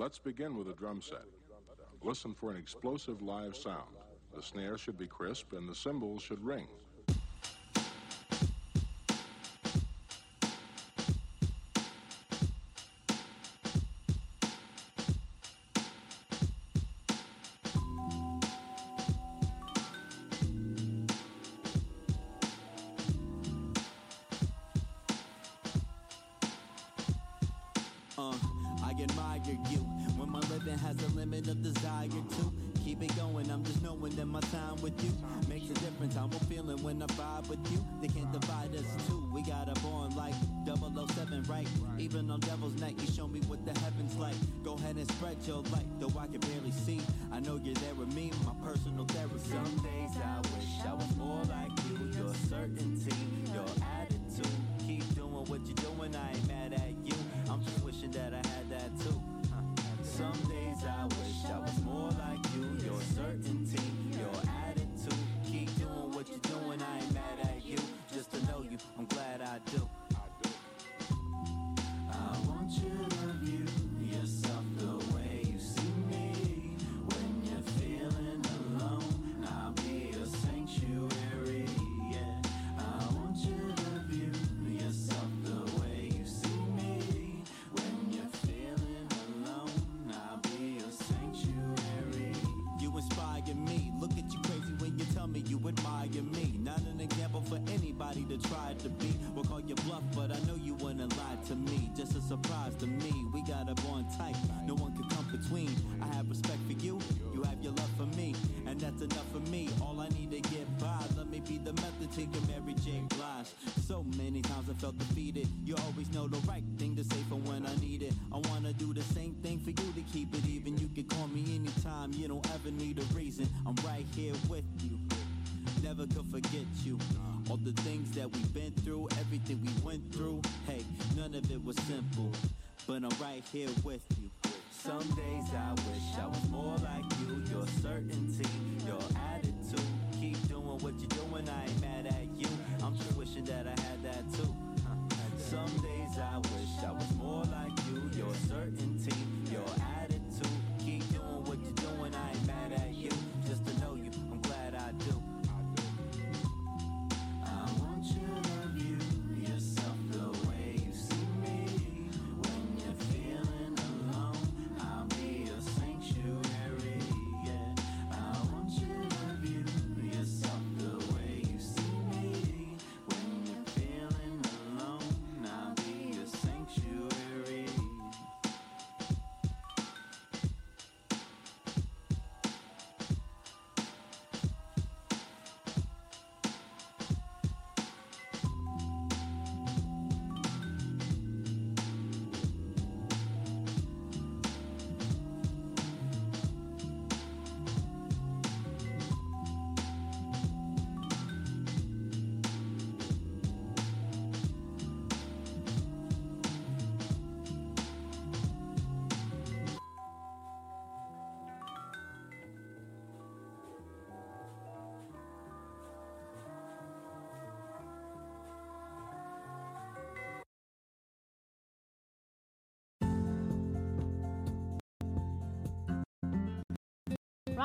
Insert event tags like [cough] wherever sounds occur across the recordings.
Let's begin with a drum set. Listen for an explosive live sound. The snare should be crisp and the cymbals should ring. here with you. Never could forget you. All the things that we've been through, everything we went through. Hey, none of it was simple, but I'm right here with you. Some days I wish I was more like you. Your certainty, your attitude. Keep doing what you're doing, I ain't mad at you. I'm just wishing that I had that too. Some days I wish I was more like you. Your certainty,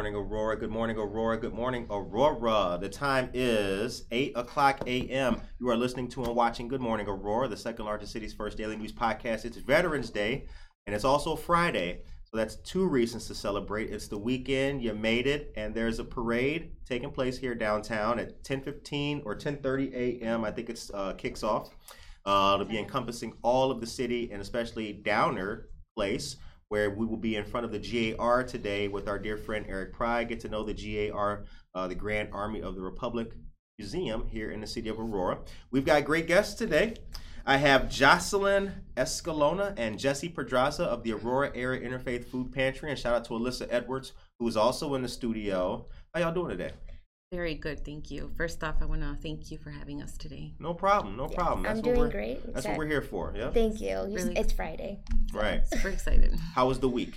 morning, Aurora. Good morning, Aurora. Good morning, Aurora. The time is 8 o'clock a.m. You are listening to and watching Good Morning, Aurora, the second largest city's first daily news podcast. It's Veterans Day, and it's also Friday. So that's two reasons to celebrate. It's the weekend, you made it, and there's a parade taking place here downtown at 10:15 or 10:30 a.m. I think it's uh, kicks off. Uh, it'll be encompassing all of the city and especially Downer Place, where we will be in front of the GAR today with our dear friend Eric Pry. Get to know the GAR, uh, the Grand Army of the Republic Museum here in the city of Aurora. We've got great guests today. I have Jocelyn Escalona and Jesse Pedraza of the Aurora Area Interfaith Food Pantry, and shout out to Alyssa Edwards, who is also in the studio. How y'all doing today? Very good, thank you. First off, I want to thank you for having us today. No problem, no problem. I'm doing we're- great. That's what we're here for. Yeah. Thank you. You Really? It's Friday. Right. Super excited. [laughs] How was the week?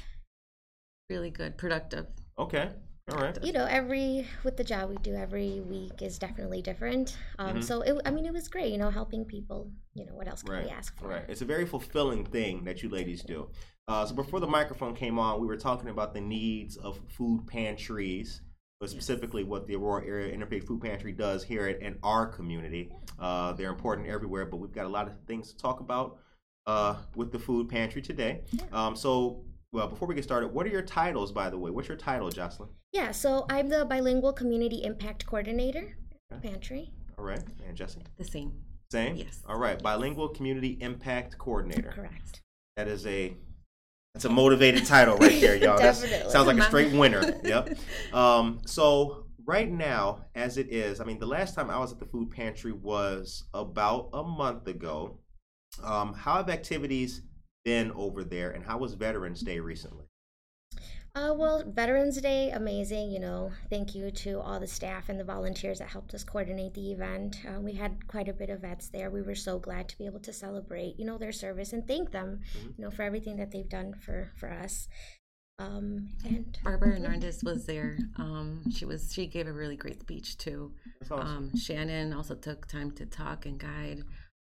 Really good, productive. Okay. All right. You know, every with the job we do every week is definitely different. Um, Mhm. So it, I mean, it was great. You know, helping people. You know, what else can Right. we ask for? Right. It's a very fulfilling thing that you ladies do. Uh, so before the microphone came on, we were talking about the needs of food pantries, but specifically what the Aurora Area Interfaith Food Pantry does here in our community. Uh, they're important everywhere, but we've got a lot of things to talk about uh, with the food pantry today. Um, so, well, before we get started, what are your titles, by the way? What's your title, Jocelyn? Yeah. So I'm the bilingual community impact coordinator. Okay. Pantry. All right. And Jesse? The same. Same? Yes. All right. Bilingual Community Impact Coordinator. Correct. That is a that's a motivated title right there, y'all. Definitely. sounds like a straight [laughs] winner. Yep. Um, so right now, as it is, I mean, the last time I was at the food pantry was about a month ago. Um, how have activities been over there, and how was Veterans Day recently? Uh, well, Veterans Day, amazing. You know, thank you to all the staff and the volunteers that helped us coordinate the event. Uh, we had quite a bit of vets there. We were so glad to be able to celebrate, you know, their service and thank them, Mhm. you know, for everything that they've done for for us. Um, and Barbara Hernandez was there. Um, she was. She gave a really great speech too. Awesome. Um, Shannon also took time to talk and guide.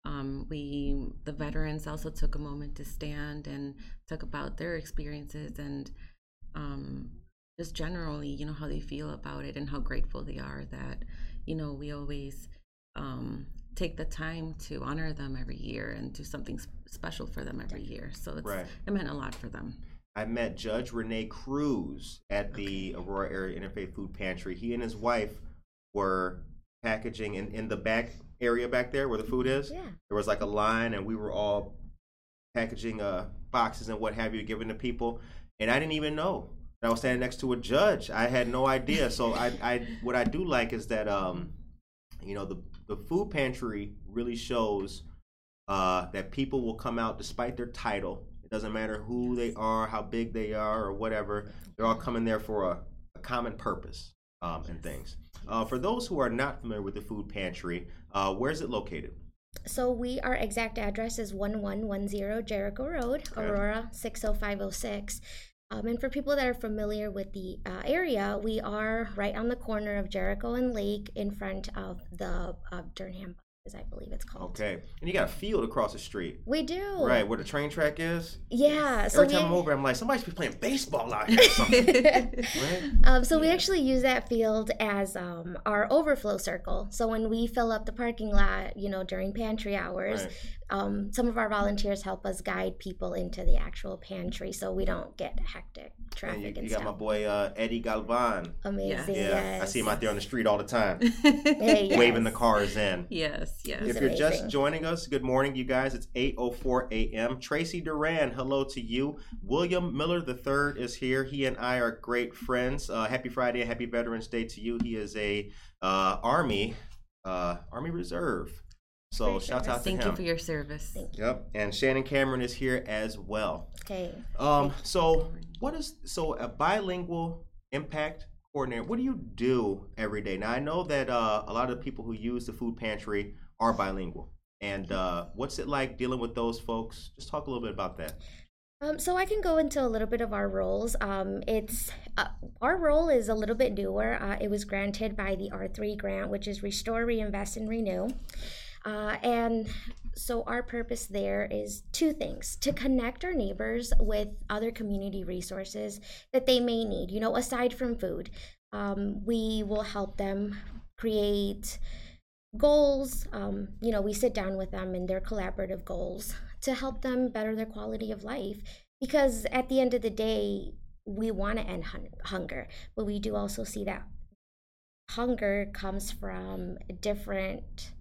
Um, we, the veterans, also took a moment to stand and talk about their experiences and um, just generally, you know, how they feel about it and how grateful they are that, you know, we always um, take the time to honor them every year and do something s- special for them every year. So it's, Right. it meant a lot for them. I met Judge Renee Cruz at the Aurora Area Interfaith Food Pantry. He and his wife were packaging in, in the back area back there where the food is. yeah, There was like a line, and we were all packaging uh, boxes and what have you, giving to people. And I didn't even know that I was standing next to a judge. I had no idea. So I, [laughs] I what I do like is that um, you know, the the food pantry really shows uh, that people will come out despite their title. It doesn't matter who they are, how big they are, or whatever. They're all coming there for a, a common purpose um, and things. Uh, for those who are not familiar with the food pantry, uh, where is it located? So we our exact address is one one one zero Jericho Road, Okay. Aurora six oh five oh six. Um, and for people that are familiar with the uh, area, we are right on the corner of Jericho and Lake, in front of the uh, Durham, as I believe it's called. Okay, and you got a field across the street, We do. right where the train track is. Yeah. So Every time we, I'm over, I'm like, somebody should be playing baseball out here. Or [laughs] something. right? Um, so we actually use that field as um, our overflow circle. So when we fill up the parking lot, you know, during pantry hours, Right. Um, some of our volunteers help us guide people into the actual pantry, so we don't get hectic And traffic you, and, you got my boy uh, Eddie Galvan. Amazing. Yeah, I see him out there on the street all the time, [laughs] Hey, waving the cars in. yes, yes. He's If you're just joining us, good morning, you guys. It's 8:04 a.m. Tracy Duran, hello to you. William Miller III is here. He and I are great friends. Uh, happy Friday, and happy Veterans Day to you. He is a uh, Army uh, Army Reserve. So For shout sure. out to Thank him. you for your service. Thank you. Yep, and Shannon Cameron is here as well. Okay. Um, so what is so a bilingual impact coordinator? What do you do every day? Now I know that uh, a lot of the people who use the food pantry are bilingual, and uh, what's it like dealing with those folks? Just talk a little bit about that. Um, so I can go into a little bit of our roles. Um, it's uh, our role is a little bit newer. Uh, it was granted by the R3 grant, which is Restore, Reinvest, and Renew. Uh, and so our purpose there is two things: to connect our neighbors with other community resources that they may need. You know, aside from food, um, we will help them create goals. Um, you know, we sit down with them and their collaborative goals to help them better their quality of life. because at the end of the day, we want to end hun- hunger, but we do also see that hunger comes from different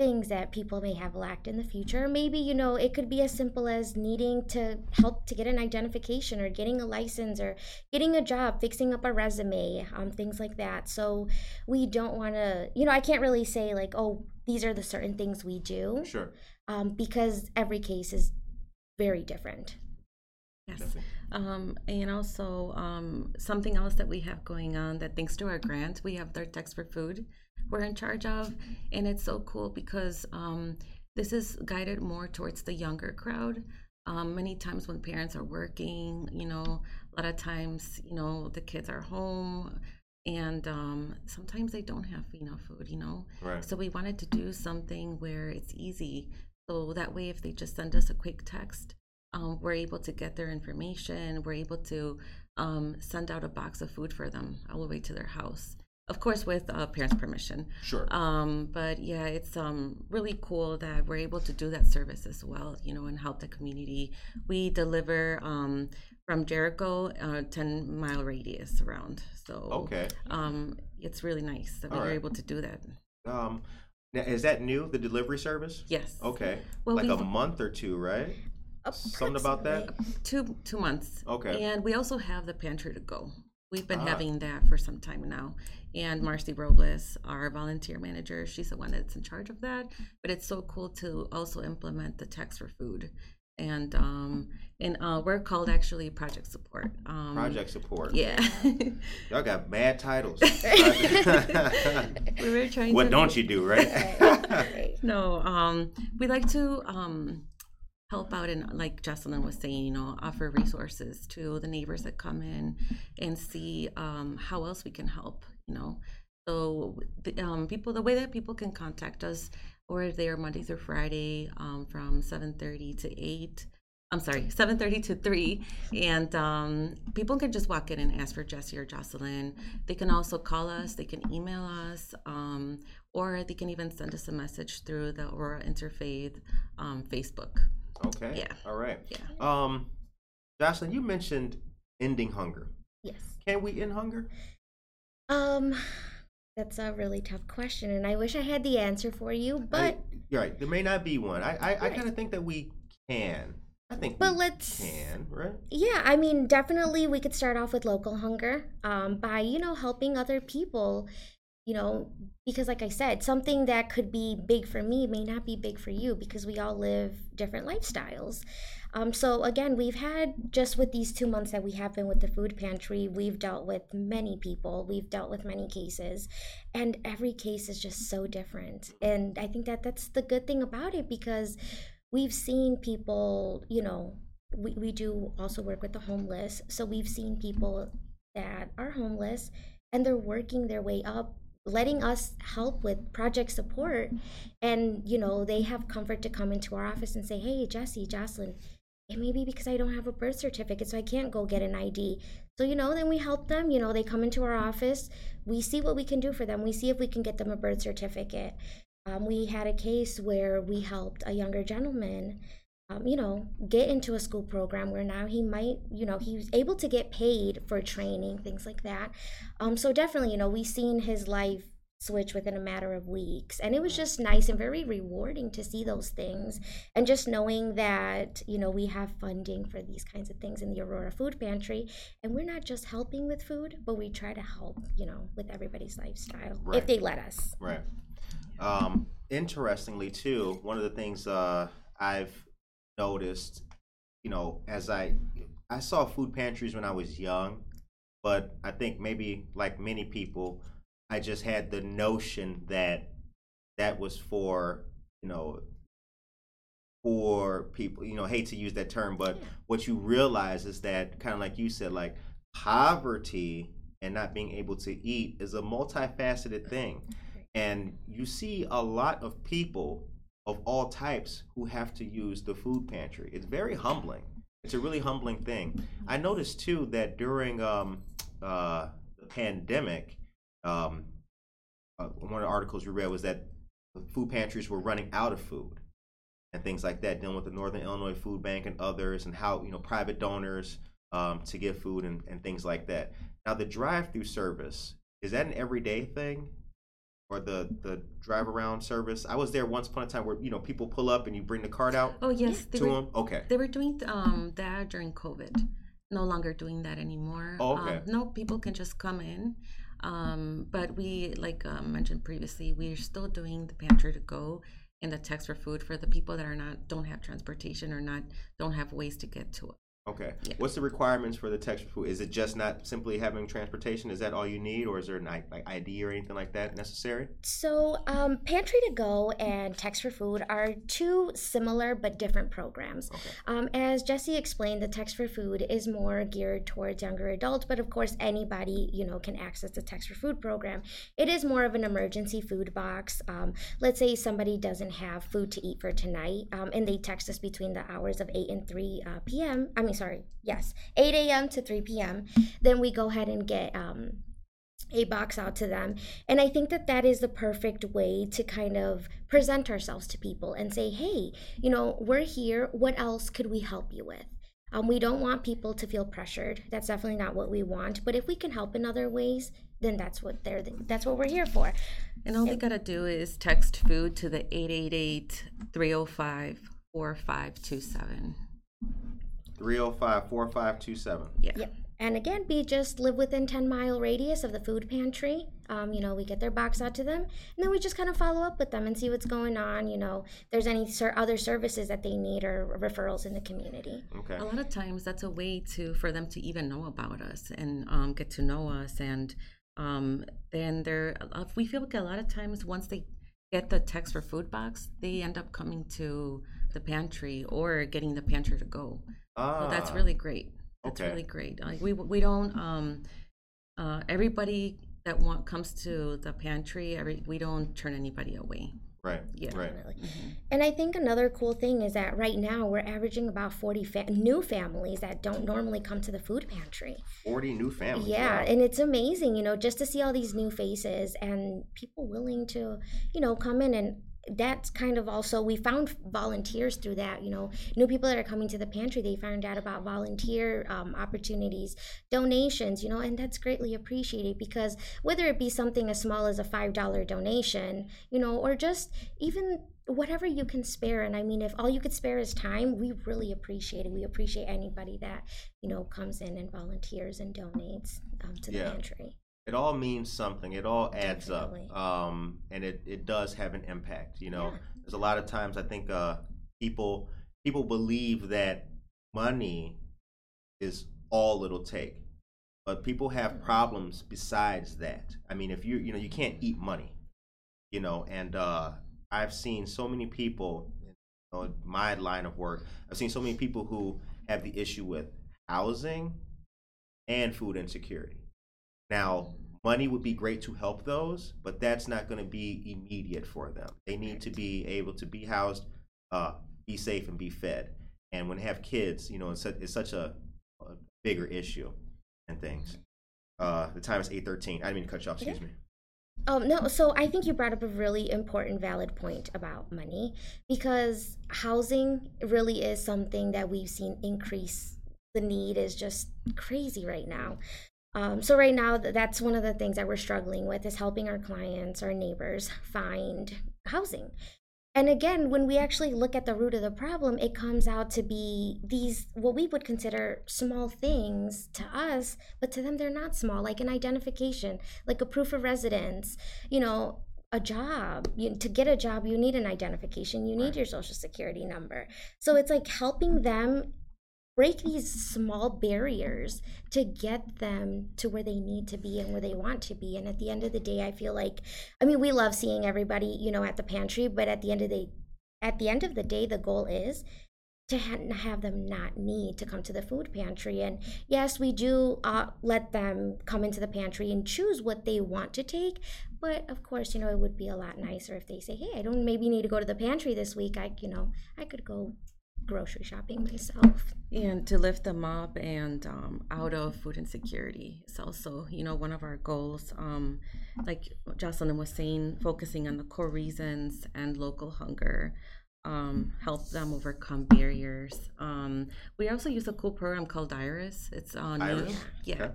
things that people may have lacked in the future. Maybe, you know, it could be as simple as needing to help to get an identification or getting a license or getting a job, fixing up a resume, um, things like that. So we don't want to, you know, I can't really say like, oh, these are the certain things we do Sure. um, because every case is very different. Yes. Um, and also um, something else that we have going on that thanks to our grant, we have their text for food we're in charge of. And it's so cool because um, this is guided more towards the younger crowd. Um, many times when parents are working, you know, a lot of times, you know, the kids are home and um, sometimes they don't have enough food, you know. Right. So we wanted to do something where it's easy. So that way, if they just send us a quick text, um, we're able to get their information. We're able to um, send out a box of food for them all the way to their house. Of course, with uh, parents' permission. Sure. Um, but yeah, it's um, really cool that we're able to do that service as well, you know, and help the community. We deliver um, from Jericho, uh, 10 mile radius around. So okay. um, it's really nice that we All were right. able to do that. Um, now, is that new? The delivery service? Yes. Okay. Well, like a month or two, right? Something about that? Two two months. Okay. And we also have the pantry to go. We've been Ah. having that for some time now. And Marcy Robles, our volunteer manager, she's the one that's in charge of that. But it's so cool to also implement the text for food. And um and uh we're called actually project support. Um Project support. Yeah. [laughs] Y'all got mad titles. [laughs] we were trying what to don't you do, right? Right. [laughs] No, um, we like to um, help out and, like Jocelyn was saying, you know, offer resources to the neighbors that come in and see um, how else we can help. You know, so the, um, people, the way that people can contact us, or they are Monday through Friday um, from seven thirty to eight. I'm sorry, seven thirty to three, and um, people can just walk in and ask for Jesse or Jocelyn. They can also call us. They can email us, um, or they can even send us a message through the Aurora Interfaith um, Facebook. Okay. Yeah. All right. Yeah. Um, Jocelyn, you mentioned ending hunger. Yes. Can we end hunger? Um, that's a really tough question, and I wish I had the answer for you, but I, you're right. There may not be one. I I, I kind of think that we can. I think but we let's can, right? Yeah, I mean, definitely we could start off with local hunger um, by, you know, helping other people, you know, because like I said, something that could be big for me may not be big for you because we all live different lifestyles. Um, so again, we've had just with these two months that we have been with the food pantry, we've dealt with many people, we've dealt with many cases, and every case is just so different. And I think that that's the good thing about it because we've seen people, you know, we, we do also work with the homeless. So we've seen people that are homeless and they're working their way up, letting us help with project support. And, you know, they have comfort to come into our office and say, hey, Jesse, Jocelyn, it may be because I don't have a birth certificate, so I can't go get an ID. So, you know, then we help them. You know, they come into our office. We see what we can do for them. We see if we can get them a birth certificate. Um, we had a case where we helped a younger gentleman, um, you know, get into a school program where now he might, you know, he was able to get paid for training, things like that. Um, so definitely, you know, we've seen his life switch within a matter of weeks and it was just nice and very rewarding to see those things and just knowing that you know we have funding for these kinds of things in the aurora food pantry and we're not just helping with food but we try to help you know with everybody's lifestyle Right. if they let us Right. Um, interestingly, too, one of the things uh, I've noticed, you know, as I I saw food pantries when I was young, but I think maybe like many people, I just had the notion that that was for you know for people. You know, hate to use that term, but what you realize is that kind of like you said, like poverty and not being able to eat is a multifaceted thing. And you see a lot of people of all types who have to use the food pantry. It's very humbling. It's a really humbling thing. I noticed too that during um, uh, the pandemic, um, uh, one of the articles we read was that the food pantries were running out of food. and things like that, dealing with the Northern Illinois Food Bank and others, and how you know private donors um, to give food and, and things like that. Now, the drive-through service is that an everyday thing, or the the drive around service? I was there once upon a time where you know people pull up and you bring the cart out Oh yes, to were, them. Okay, they were doing um that during COVID. No longer doing that anymore. Oh, okay. Um, no, people can just come in. Um, but we, like um, mentioned previously, we're still doing the pantry to go and the text for food for the people that are not don't have transportation or not don't have ways to get to it. Okay. Yeah. What's the requirements for the text for food? Is it just not simply having transportation? Is that all you need, or is there an like ID or anything like that necessary? So, um, Pantry to Go and Text for Food are two similar but different programs. Okay. Um, as Jesse explained, the Text for Food is more geared towards younger adults, but of course, anybody you know can access the Text for Food program. It is more of an emergency food box. Um, let's say somebody doesn't have food to eat for tonight, um, and they text us between the hours of 8 and 3 uh, p.m. I mean, sorry, yes, 8 a.m. to 3 p.m. Then we go ahead and get. Um, a box out to them. And I think that that is the perfect way to kind of present ourselves to people and say, hey, you know, we're here. What else could we help you with? Um, we don't want people to feel pressured. That's definitely not what we want. But if we can help in other ways, then that's what they're that's what we're here for. And all they gotta do is text food to the 888-305-4527. 305-4527. Yeah. Yep. And again, we just live within 10 mile radius of the food pantry. Um, you know, we get their box out to them, and then we just kind of follow up with them and see what's going on. You know, if there's any ser- other services that they need or referrals in the community. Okay. A lot of times that's a way to for them to even know about us and um, get to know us and um, then they're uh, we feel like a lot of times once they get the text for food box they end up coming to the pantry or getting the pantry to go Ah, so that's really great that's okay. really great like we we don't um uh everybody that want comes to the pantry every we don't turn anybody away right. Yeah. Right. Definitely. And I think another cool thing is that right now we're averaging about 40 fa- new families that don't normally come to the food pantry. 40 new families. Yeah, wow. and it's amazing, you know, just to see all these new faces and people willing to, you know, come in and that's kind of also we found volunteers through that you know. New people that are coming to the pantry they found out about volunteer um, opportunities donations you know and that's greatly appreciated because whether it be something as small as a five dollar donation you know or just even whatever you can spare and i mean if all you could spare is time we really appreciate it. We appreciate anybody that you know comes in and volunteers and donates um, to the Yeah. pantry it all means something. It all adds Definitely. up. Um, and it, it does have an impact. You know, Yeah. there's a lot of times I think uh, people people believe that money is all it'll take. But people have problems besides that. I mean, if you you know, you can't eat money. You know, and uh, I've seen so many people you know, in my line of work. I've seen so many people who have the issue with housing and food insecurity. Now, money would be great to help those, but that's not going to be immediate for them. They need to be able to be housed, uh, be safe, and be fed. And when they have kids, you know, it's, such it's such a, a bigger issue and things. Uh, the time is eight thirteen. I didn't mean to cut you off. Excuse me. Um, no, so I think you brought up a really important, valid point about money because housing really is something that we've seen increase. The need is just crazy right now. Um, so right now, that's one of the things that we're struggling with is helping our clients, our neighbors find housing. And again, when we actually look at the root of the problem, it comes out to be these, what we would consider small things to us, but to them, they're not small, like an identification, like a proof of residence, you know, a job. You, to get a job, you need an identification, you need your social security number. So it's like helping them break these small barriers to get them to where they need to be and where they want to be. And at the end of the day i feel like i mean we love seeing everybody you know at the pantry but at the end of the at the end of the day the goal is to ha- have them not need to come to the food pantry. And yes we do uh, let them come into the pantry and choose what they want to take. But of course you know it would be a lot nicer if they say hey i don't maybe need to go to the pantry this week. I you know i could go grocery shopping myself and to lift them up and um, out of food insecurity is also you know one of our goals um, like jocelyn was saying focusing on the core reasons and local hunger um, help them overcome barriers. Um, we also use a cool program called Iris. It's on Iris? Yeah. Okay.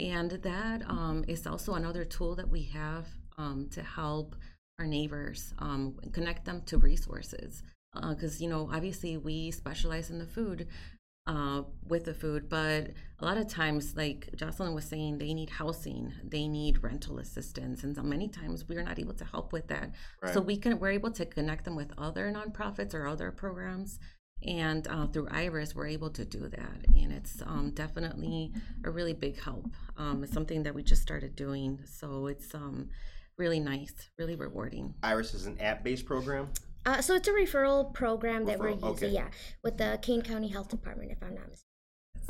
And that um, is also another tool that we have um, to help our neighbors um, connect them to resources. Because, you know, obviously we specialize in the food, uh, with the food, but a lot of times, like Jocelyn was saying, they need housing, they need rental assistance, and so many times we are not able to help with that. So we can we're able to connect them with other nonprofits or other programs, and uh, through Iris, we're able to do that, and it's um, definitely a really big help. Um, it's something that we just started doing, so it's um, really nice, really rewarding. Iris is an app-based program. Uh, so it's a referral program that we're using, okay. yeah, with the Kane County Health Department, if I'm not mistaken.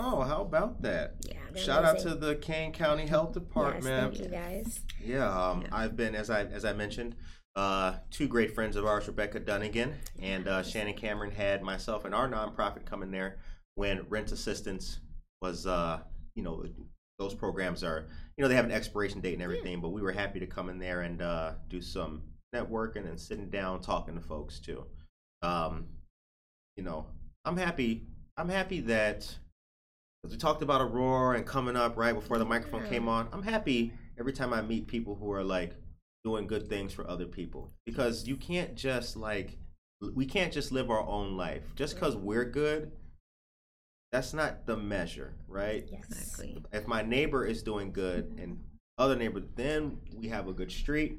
Oh, how about that? Yeah, Shout out to the Kane County Health Department. Yes, thank you guys. Yeah, um, Yeah. I've been as I as I mentioned, uh, two great friends of ours, Rebecca Dunnigan and uh, Shannon Cameron, had myself and our nonprofit come in there when rent assistance was, uh, you know, those programs are, you know, they have an expiration date and everything, but we were happy to come in there and uh, do some networking and sitting down talking to folks too. Um, you know, I'm happy. I'm happy that as we talked about Aurora and coming up right before the microphone Yeah. came on. I'm happy every time I meet people who are like doing good things for other people because you can't just like we can't just live our own life just because we're good. That's not the measure, right? Yes. Exactly. If my neighbor is doing good and other neighbor then we have a good street,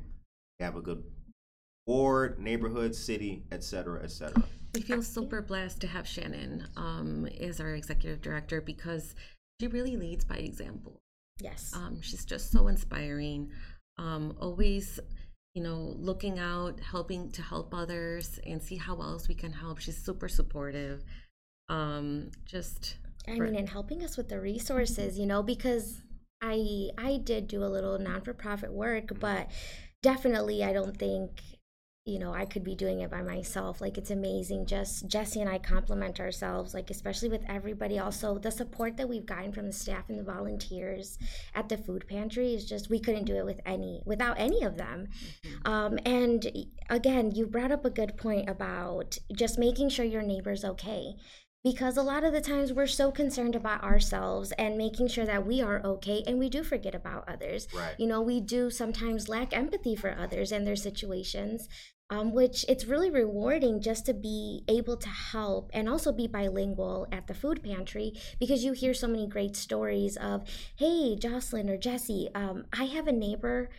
we have a good ward, neighborhood, city, etc., etc. We feel super blessed to have Shannon um, as our executive director because she really leads by example. Yes. Um, she's just so inspiring. Um, always, you know, looking out, helping to help others and see how else we can help. She's super supportive. Um, just I Right. mean, and helping us with the resources, you know, because I I did do a little non for profit work, but definitely I don't think you know I could be doing it by myself. Like it's amazing. Just Jesse and I complement ourselves, like especially with everybody. Also, the support that we've gotten from the staff and the volunteers at the food pantry is just we couldn't do it with any without any of them. Um, and again, you brought up a good point about just making sure your neighbor's okay because a lot of the times we're so concerned about ourselves and making sure that we are okay and we do forget about others. Right. you know we do sometimes lack empathy for others and their situations um, which it's really rewarding just to be able to help and also be bilingual at the food pantry because you hear so many great stories of hey jocelyn or jesse um, i have a neighbor.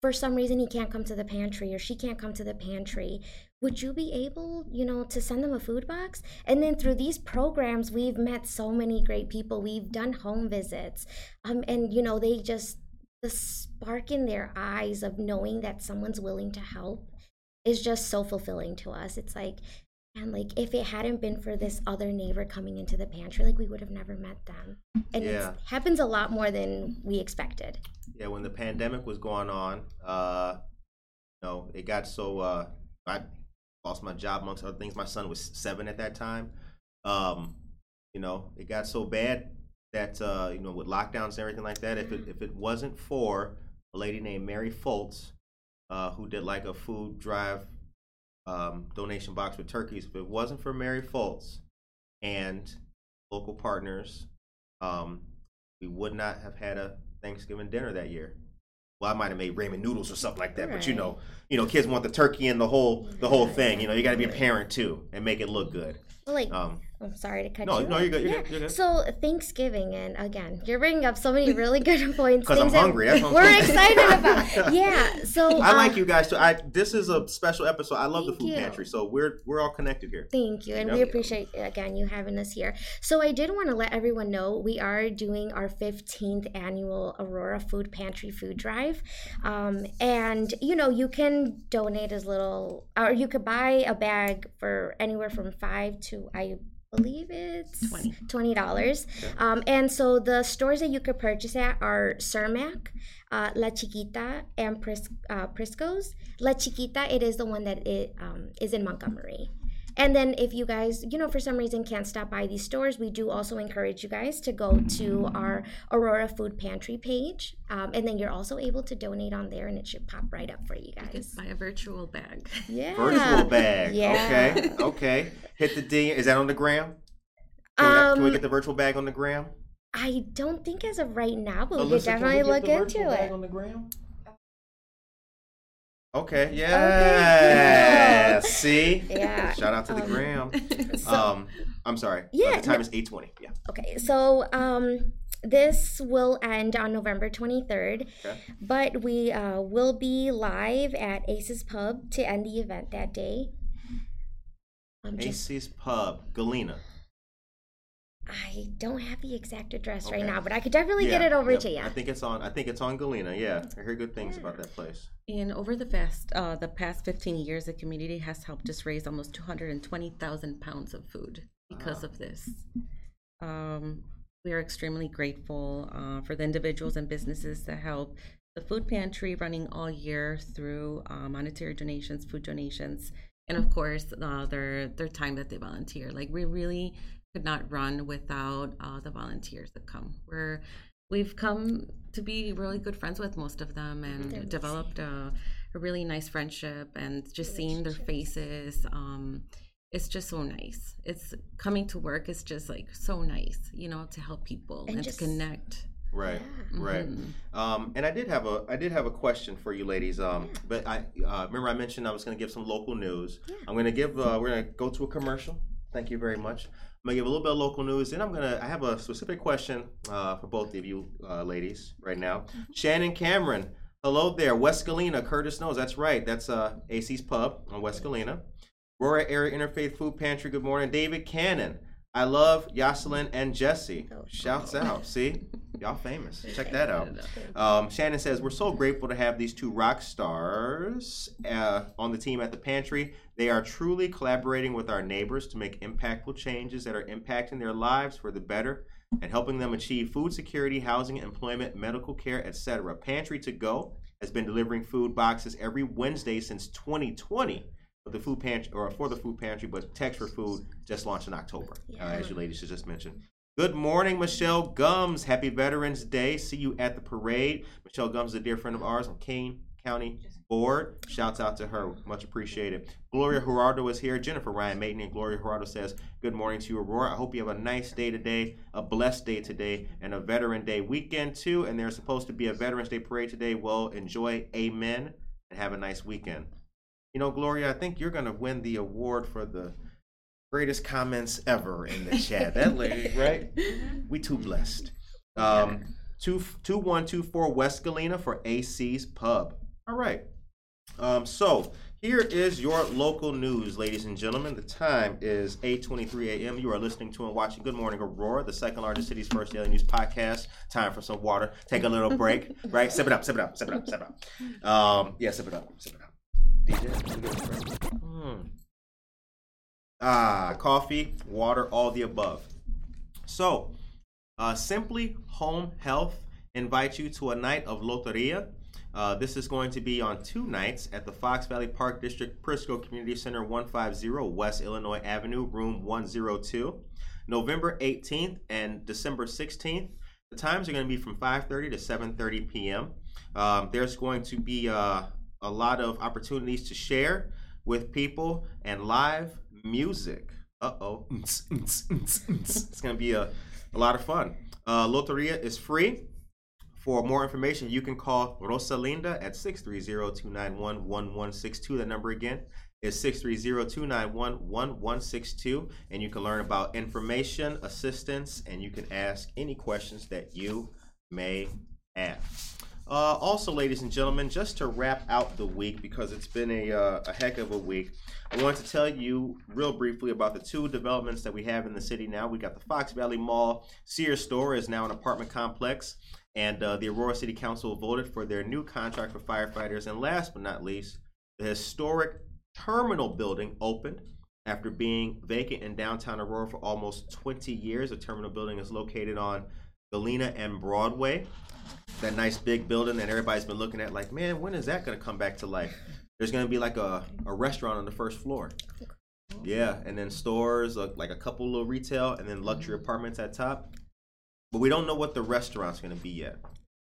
For some reason he can't come to the pantry or she can't come to the pantry would you be able you know to send them a food box? And then through these programs we've met so many great people. We've done home visits um, and you know they just the spark in their eyes of knowing that someone's willing to help is just so fulfilling to us. It's like and like if it hadn't been for this other neighbor coming into the pantry like we would have never met them. And Yeah. it happens a lot more than we expected. Yeah, when the pandemic was going on, uh, you know, it got so uh, I lost my job amongst other things. My son was seven at that time. Um, you know, it got so bad that uh, you know, with lockdowns and everything like that, if it if it wasn't for a lady named Mary Foltz, uh, who did like a food drive um, donation box with turkeys, if it wasn't for Mary Foltz and local partners, um, we would not have had a Thanksgiving dinner that year. Well, I might have made ramen noodles or something like that, but you know, you know, kids want the turkey and the whole the whole thing. You know, you got to be a parent too and make it look good. like Um, I'm sorry to cut No, you no, off. you're good, you're yeah. good, you're good. So Thanksgiving, and again, you're bringing up so many really good [laughs] points. 'Cause I'm that hungry, that's I'm We're excited about. [laughs] Yeah. So I like um, you guys too. I this is a special episode. I love the food you. pantry, so we're we're all connected here. Thank you, and we appreciate again you having us here. So I did want to let everyone know we are doing our 15th annual Aurora Food Pantry food drive, um, and you know you can donate as little, or you could buy a bag for anywhere from five to I believe it's Twenty. twenty dollars. Um, and so the stores that you could purchase at are Cermak, uh, La Chiquita, and Pris- uh, Prisco's. La Chiquita, it is the one that it um, is in Montgomery. And then if you guys, you know, for some reason can't stop by these stores, we do also encourage you guys to go to our Aurora Food Pantry page. Um, and then you're also able to donate on there and it should pop right up for you guys. Just buy a virtual bag. Yeah. Virtual bag. Yeah. Okay. Okay. Hit the D. Is that on the gram? Can, we, can we Um, get the virtual bag on the gram? I don't think as of right now, but we could Alyssa, can definitely get look the into bag it. On the gram? Okay. Yeah. cool. See. Yeah. Shout out to the Um, gram. [laughs] So, um, I'm sorry. Uh, Yeah, the time no- is 8:20. Yeah. okay, so um, this will end on November 23rd, Okay. but we uh, will be live at Ace's Pub to end the event that day. Um, just, AC's Pub, Galena. I don't have the exact address right now, but I could definitely get it over yep. to you. I think it's on. I think it's on Galena. Yeah, I hear good things about that place. And over the past uh, the past 15 years, the community has helped us raise almost 220,000 pounds of food because of this. Um, we are extremely grateful uh, for the individuals and businesses that help the food pantry running all year through uh, monetary donations, food donations, and of course uh, their their time that they volunteer. Like we really could not run without uh, the volunteers that come. We're we've come to be really good friends with most of them and developed a, a really nice friendship and just seeing their faces um, it's just so nice it's coming to work is just like so nice you know to help people And and, just- to connect Right, right. Mhm. Um, and I did have a I did have a question for you ladies. Um, but I uh, remember I mentioned I was going to give some local news. I'm going to give uh, we're going to go to a commercial. Thank you very much. I'm to give a little bit of local news, and I'm going to I have a specific question uh, for both of you uh, ladies right now. Shannon Cameron, hello there. West Galena, Curtis knows that's right. That's uh, AC's Pub on West Galena. Aurora Area Interfaith Food Pantry. Good morning, David Cannon. I love Jocelyn and Jesse. Shouts out. See, y'all famous. [laughs] Check that out. Um, Shannon says we're so grateful to have these two rock stars uh, on the team at the pantry. They are truly collaborating with our neighbors to make impactful changes that are impacting their lives for the better and helping them achieve food security, housing, employment, medical care, etc. Pantry to Go has been delivering food boxes every Wednesday since 2020 for the food pantry or for the food pantry, but Text for Food just launched in October, uh, as you ladies just mentioned. Good morning, Michelle Gumz. Happy Veterans Day. See you at the parade. Michelle Gumz is a dear friend of ours on Kane County Board. Shouts out to her. Much appreciated. Gloria Gerardo is here. Jennifer Ryan Maiden and Gloria Gerardo says, Good morning to you, Aurora. I hope you have a nice day today, a blessed day today, and a Veteran Day weekend too. And there's supposed to be a Veterans Day parade today. Well, enjoy. Amen. And have a nice weekend. You know, Gloria, I think you're going to win the award for the greatest comments ever in the chat. That lady, [laughs] right? We too blessed. Um, two two one two four West Galena for AC's Pub. All right. Um, so here is your local news, ladies and gentlemen. The time is 8:23 a.m. You are listening to and watching Good Morning Aurora, the second largest city's first daily news podcast. Time for some water. Take a little break. Right? Sip it up. Sip it up. Sip it up. Sip it up. Um, yeah, sip it up. Sip it up. DJ? Mm. Ah, coffee, water, all the above. So, uh, Simply Home Health invites you to a night of Loteria. Uh, this is going to be on two nights at the Fox Valley Park District Prisco Community Center 150 West Illinois Avenue, room 102, November 18th and December 16th. The times are going to be from 5:30 to 7:30 p.m. Um, there's going to be uh, a lot of opportunities to share with people and live music. Uh oh. it's going to be a, a lot of fun. Uh, Loteria is free. For more information, you can call Rosalinda at 630-291-1162. The number again is 630-291-1162. And you can learn about information, assistance, and you can ask any questions that you may have. Uh, also, ladies and gentlemen, just to wrap out the week because it's been a, uh, a heck of a week, I want to tell you real briefly about the two developments that we have in the city now. We got the Fox Valley Mall Sears store is now an apartment complex, and uh, the Aurora City Council voted for their new contract for firefighters. And last but not least, the historic terminal building opened after being vacant in downtown Aurora for almost 20 years. The terminal building is located on Galena and Broadway that nice big building that everybody's been looking at like man when is that going to come back to life there's going to be like a, a restaurant on the first floor Yeah, and then stores uh, like a couple little retail, and then luxury apartments at top. But we don't know what the restaurant's going to be yet.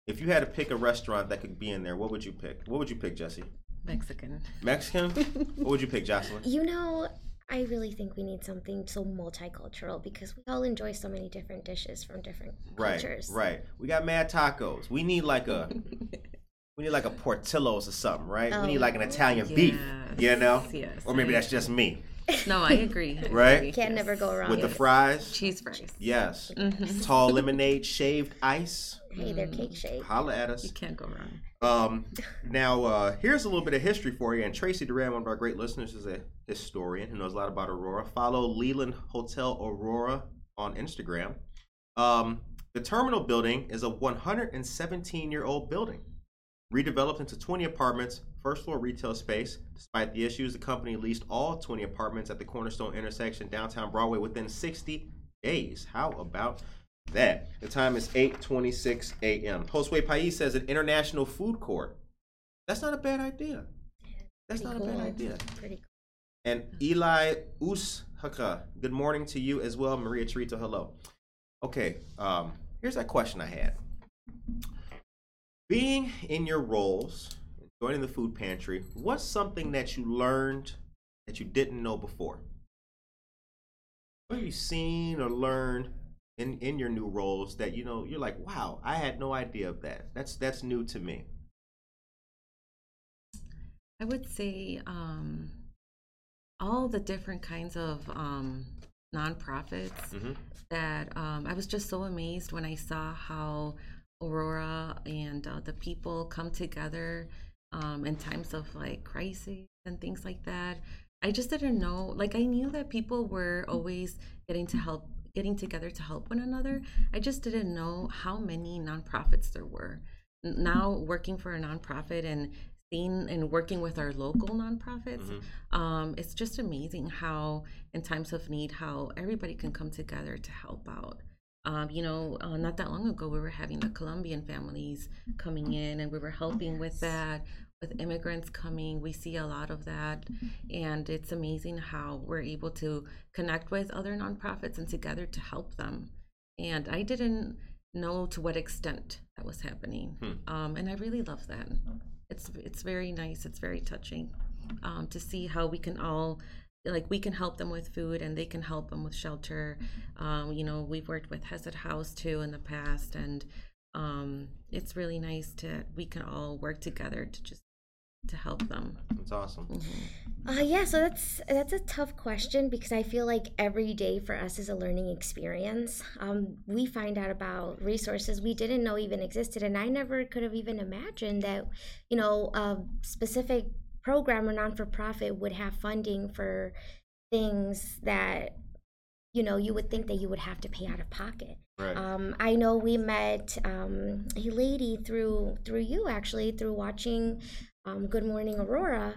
If you had to pick a restaurant that could be in there, what would you pick? What would you pick, Jesse? Mexican. Mexican? [laughs] what would you pick, Jocelyn? You know, I really think we need something so multicultural because we all enjoy so many different dishes from different Right, cultures. right. We got mad tacos. We need like a, [laughs] we need like a Portillo's or something, right? we need like an Italian beef, you know? Yes, Or maybe I that's just me, No, I agree. [laughs] Right? agree. Can't Yes. never go wrong with the fries. Cheese fries. Yes. Mhm. Tall lemonade, shaved ice. Hey, they're cake shaped. Holla at us. You can't go wrong. Um, now, uh, here's a little bit of history for you. And Tracy Duran, one of our great listeners, is a historian who knows a lot about Aurora. Follow Leland Hotel Aurora on Instagram. Um, the terminal building is a 117 year old building, redeveloped into 20 apartments, first floor retail space. Despite the issues, the company leased all 20 apartments at the Cornerstone intersection, downtown Broadway, within 60 days. How about that? The time is 8:26 a.m. Josue Pais says an international food court. That's not a bad idea. That's not Pretty a bad idea. Pretty cool. And Eli Ushaka, good morning to you as well. Maria Chirito, hello. Okay, um, here's that question I had. Being in your roles, joining the food pantry, what's something that you learned that you didn't know before? What have you seen or learned in, in your new roles that you know you're like, wow, I had no idea of that. That's that's new to me. I would say um, all the different kinds of um, nonprofits Mhm. that um, I was just so amazed when I saw how Aurora and uh, the people come together um, in times of like crisis and things like that. I just didn't know. Like I knew that people were always getting to help, getting together to help one another. I just didn't know how many nonprofits there were. Now working for a nonprofit and seeing and working with our local nonprofits, um, it's just amazing how in times of need how everybody can come together to help out. Um, you know, uh, not that long ago, we were having the Colombian families coming in, and we were helping with that. With immigrants coming, we see a lot of that, and it's amazing how we're able to connect with other nonprofits and together to help them. And I didn't know to what extent that was happening, um, and I really love that. It's it's very nice. It's very touching um, to see how we can all like we can help them with food and they can help them with shelter. Um, you know, we've worked with Hesed House too in the past, and um, it's really nice to we can all work together to just to help them. It's awesome. Uh, yeah, so that's that's a tough question because I feel like every day for us is a learning experience. Um, we find out about resources we didn't know even existed, and I never could have even imagined that, you know, a specific program or non for profit would have funding for things that, you know, you would think that you would have to pay out of pocket. Right. Um, I know we met um, a lady through through you actually through watching um, Good Morning Aurora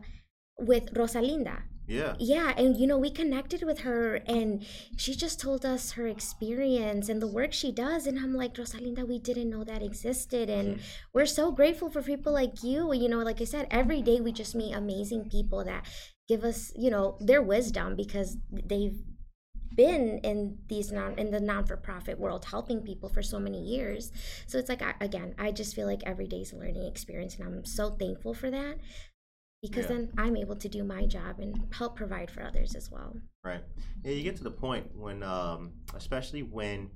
with Rosalinda. yeah. Yeah, and you know we connected with her, and she just told us her experience and the work she does, and I'm like Rosalinda, we didn't know that existed, and we're so grateful for people like you. You know, like I said, every day we just meet amazing people that give us, you know, their wisdom because they've been in these non in the non-for-profit world helping people for so many years so it's like I, again i just feel like every day is a learning experience and i'm so thankful for that because Yeah. then i'm able to do my job and help provide for others as well Right. Yeah, you get to the point when, um, especially when,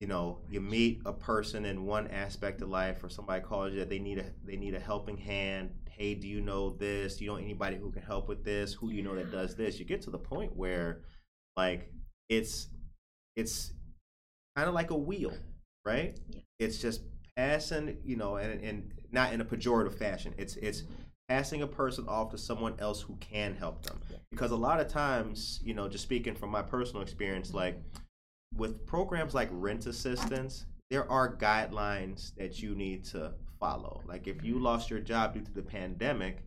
you know, you meet a person in one aspect of life, or somebody calls you that they need a they need a helping hand. Hey, do you know this? Do you know anybody who can help with this? Who do you know that does this? You get to the point where, like, it's it's kind of like a wheel, right? Yeah. It's just passing, you know, and and not in a pejorative fashion. It's it's passing a person off to someone else who can help them because a lot of times you know just speaking from my personal experience like with programs like rent assistance there are guidelines that you need to follow like if you mm-hmm. lost your job due to the pandemic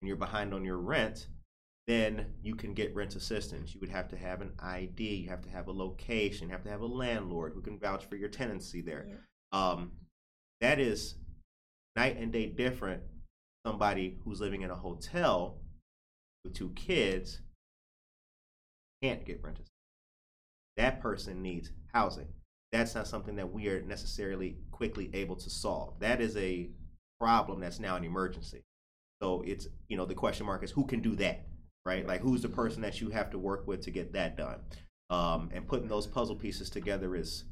and you're behind on your rent then you can get rent assistance you would have to have an id you have to have a location you have to have a landlord who can vouch for your tenancy there um, that is night and day different somebody who's living in a hotel with two kids can't get rented. That person needs housing. That's not something that we are necessarily quickly able to solve. That is a problem that's now an emergency. So it's you know the question mark is who can do that, right? Like who's the person that you have to work with to get that done? Um, and putting those puzzle pieces together is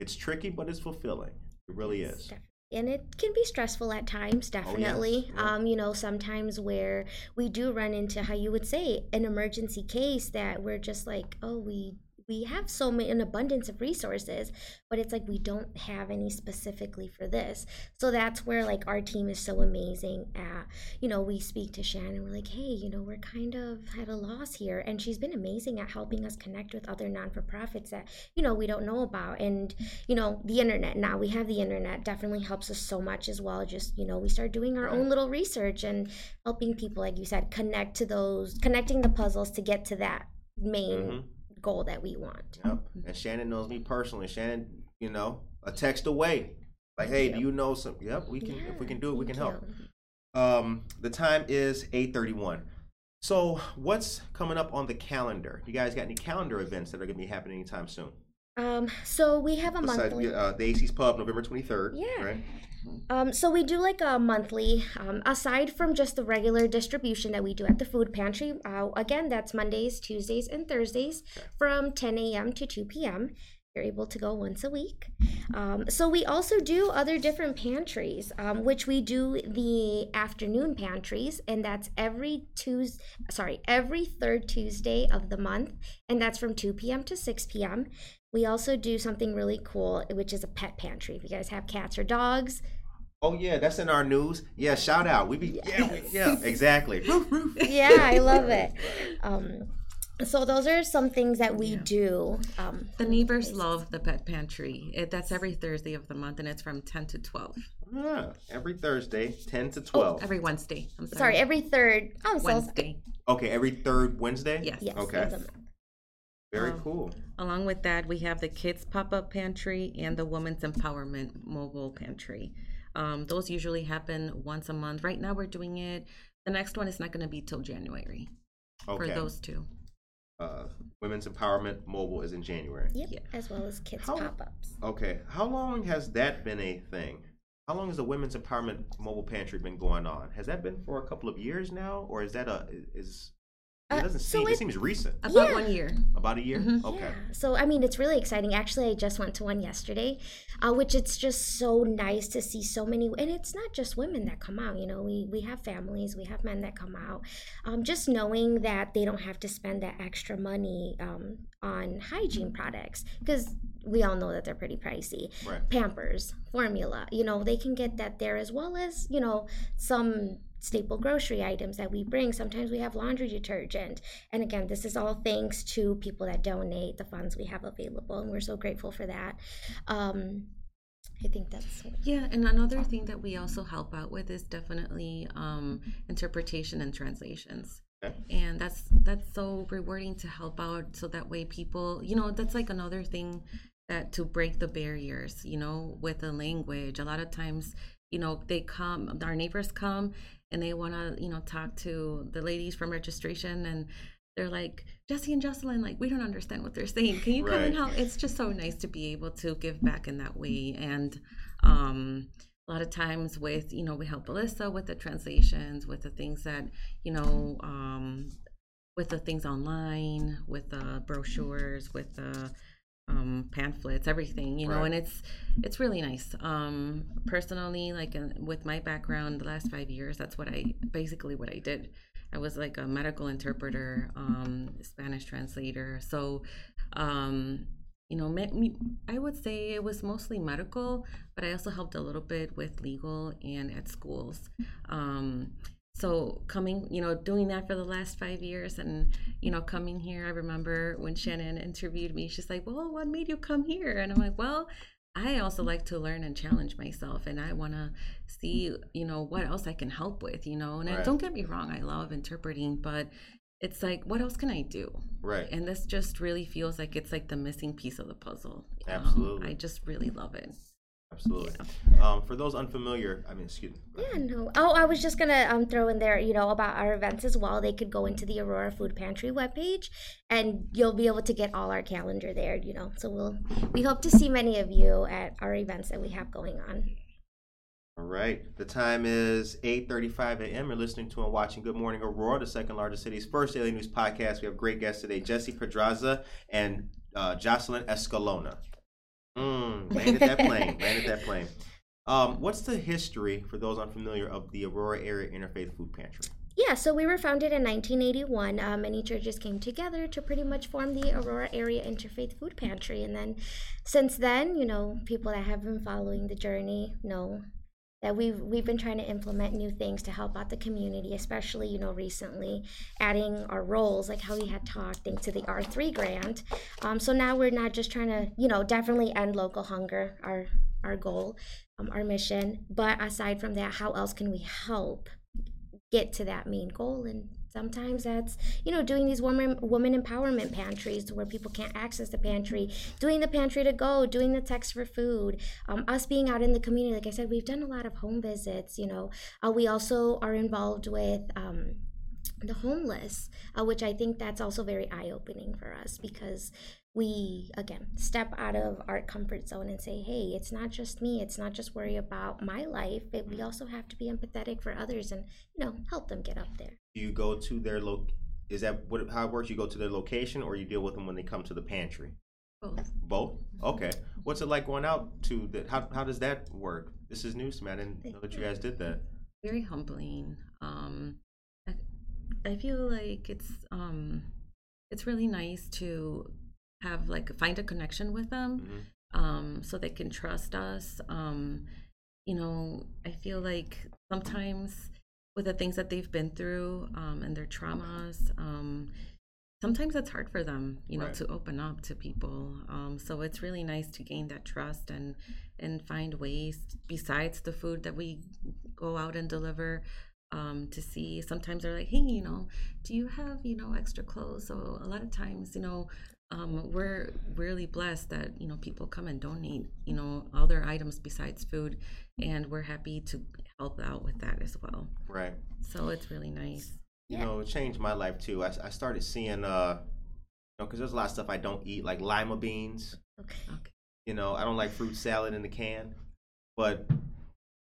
it's tricky, but it's fulfilling. It really is. And it can be stressful at times definitely Oh, yeah. um, you know sometimes where we do run into how you would say an emergency case that we're just like oh we we have so many an abundance of resources but it's like we don't have any specifically for this so that's where like our team is so amazing at you know we speak to shannon we're like hey you know we're kind of at a loss here and she's been amazing at helping us connect with other non-for-profits that you know we don't know about and you know the internet now we have the internet definitely helps us so much as well just you know we start doing our own little research and helping people like you said connect to those connecting the puzzles to get to that main Mhm. Goal that we want Yep. And Shannon knows me personally. Shannon, you know, a text away. Like, hey, do you know some? Yep, we can. if we can do it, we can thank help. you. Um, the time is eight thirty-one. So, what's coming up on the calendar? You guys got any calendar events that are going to be happening anytime soon? um so we have a Besides monthly uh, the AC's Pub, November twenty-third. Yeah. Right. Um, so we do like a monthly, um, aside from just the regular distribution that we do at the food pantry. Uh, again, that's Mondays, Tuesdays, and Thursdays from 10 a.m. to 2 p.m. You're able to go once a week. Um, so we also do other different pantries, um, which we do the afternoon pantries, and that's every Tuesday. Sorry, every third Tuesday of the month, and that's from 2 p.m. to 6 p.m. We also do something really cool, which is a pet pantry. If you guys have cats or dogs, Oh yeah, that's in our news. Yeah, shout out. We be yeah, we, yeah, exactly. [laughs] yeah, I love it. [laughs] Um, so those are some things that we do. Um, The neighbors love the pet pantry. It, that's every Thursday of the month, and it's from 10 to 12. Yeah, every Thursday, ten to Oh, twelve. every Wednesday. I'm sorry. sorry, every third. Oh, so Wednesday. okay, every third Wednesday. Yes. yes. Okay. Of the month. Very Um, cool. Along with that, we have the kids pop up pantry and the women's empowerment mobile pantry. Um, those usually happen once a month. Right now, we're doing it. The next one is not going to be till January okay. for Okay. those two. Uh, Women's Empowerment Mobile is in January. Yep, Yeah. as well as kids How- pop ups. Okay. How long has that been a thing? How long has the Women's Empowerment Mobile Pantry been going on? Has that been for a couple of years now, or is that a is? It Uh, doesn't so seem. It, it- seems recent. About Yeah. one year. About a year. Mhm. Okay. Yeah. So I mean, it's really exciting. Actually, I just went to one yesterday, uh, which it's just so nice to see so many. And it's not just women that come out. You know, we we have families, we have men that come out. Um, just knowing that they don't have to spend that extra money um, on hygiene products because we all know that they're pretty pricey. Right. Pampers, formula, you know, they can get that there as well as you know some staple grocery items that we bring. Sometimes we have laundry detergent. And again, this is all thanks to people that donate the funds we have available. And we're so grateful for that. Um, I think that's Yeah, and another thing that we also help out with is definitely um, interpretation and translations. Okay. And that's that's so rewarding to help out, so that way people, you know, that's like another thing that to break the barriers, you know, with the language. A lot of times, you know, they come, our neighbors come, and they want to, you know, talk to the ladies from registration, and they're like, Jesse and Jocelyn, like, we don't understand what they're saying. Can you come and help? It's just so nice to be able to give back in that way. And um, a lot of times with, you know, we help Alyssa with the translations, with the things that, you know, um, with the things online, with the brochures, with the um, pamphlets, everything, you know, Right. and it's it's really nice. Um, personally, like uh, with my background, the last five years, that's what I basically what I did. I was like a medical interpreter, um, Spanish translator. So, um, you know, me, me, I would say it was mostly medical, but I also helped a little bit with legal and at schools. Um, so coming, you know, doing that for the last five years, and you know, coming here, I remember when Shannon interviewed me, she's like, "Well, what made you come here?" And I'm like, "Well." I also like to learn and challenge myself, and I want to see, you know, what else I can help with, you know. And I- don't get me wrong, I love interpreting, but it's like, what else can I do? Right. And this just really feels like it's like the missing piece of the puzzle. Um, Absolutely. I just really love it. Absolutely. Um, for those unfamiliar, I mean, excuse me. Yeah, no. Oh, I was just gonna um, throw in there, you know, about our events as well. They could go into the Aurora Food Pantry webpage, and you'll be able to get all our calendar there. You know, so we'll we hope to see many of you at our events that we have going on. All right. The time is 8.35 a.m. You're listening to and watching Good Morning Aurora, the second largest city's first daily news podcast. We have great guests today, Jesse Pedraza and uh, Jocelyn Escalona. Mm, [laughs] landed that plane. landed that plane. Um, what's the history, for those unfamiliar, of the Aurora Area Interfaith Food Pantry? Yeah, so we were founded in 1981. Uh, many churches came together to pretty much form the Aurora Area Interfaith Food Pantry. And then since then, you know, people that have been following the journey know that we've we've been trying to implement new things to help out the community, especially you know recently adding our roles like how we had talked thanks to the R3 grant. Um, so now we're not just trying to you know definitely end local hunger, our our goal, um, our mission. But aside from that, how else can we help get to that main goal and sometimes that's you know doing these woman woman empowerment pantries to where people can't access the pantry doing the pantry to go doing the text for food um, us being out in the community. Like i said we've done a lot of home visits you know. Uh, we also are involved with um, the homeless, uh, which I think that's also very eye opening for us because we again step out of our comfort zone and say, hey, it's not just me, it's not just worry about my life, but we also have to be empathetic for others and you know help them get up there. You go to their lo? Is that what how it works? You go to their location, or you deal with them when they come to the pantry? Both. Both. Okay. What's it like going out to the? How how does that work? This is news to me. I didn't know that you guys did that. Very humbling. Um, I, I feel like it's um, it's really nice to have like find a connection with them, Mhm. um, so they can trust us. Um, you know, I feel like sometimes with the things that they've been through um, and their traumas, um, sometimes it's hard for them, you know, Right. to open up to people. Um, so it's really nice to gain that trust and and find ways besides the food that we go out and deliver. Um, to see sometimes they're like hey you know do you have you know extra clothes so a lot of times you know um, we're really blessed that you know people come and donate you know other items besides food and we're happy to help out with that as well Right. so it's really nice You Yeah. know, it changed my life too. I, I started seeing, uh, you know, because there's a lot of stuff I don't eat, like lima beans. Okay. okay You know, I don't like fruit salad in the can, but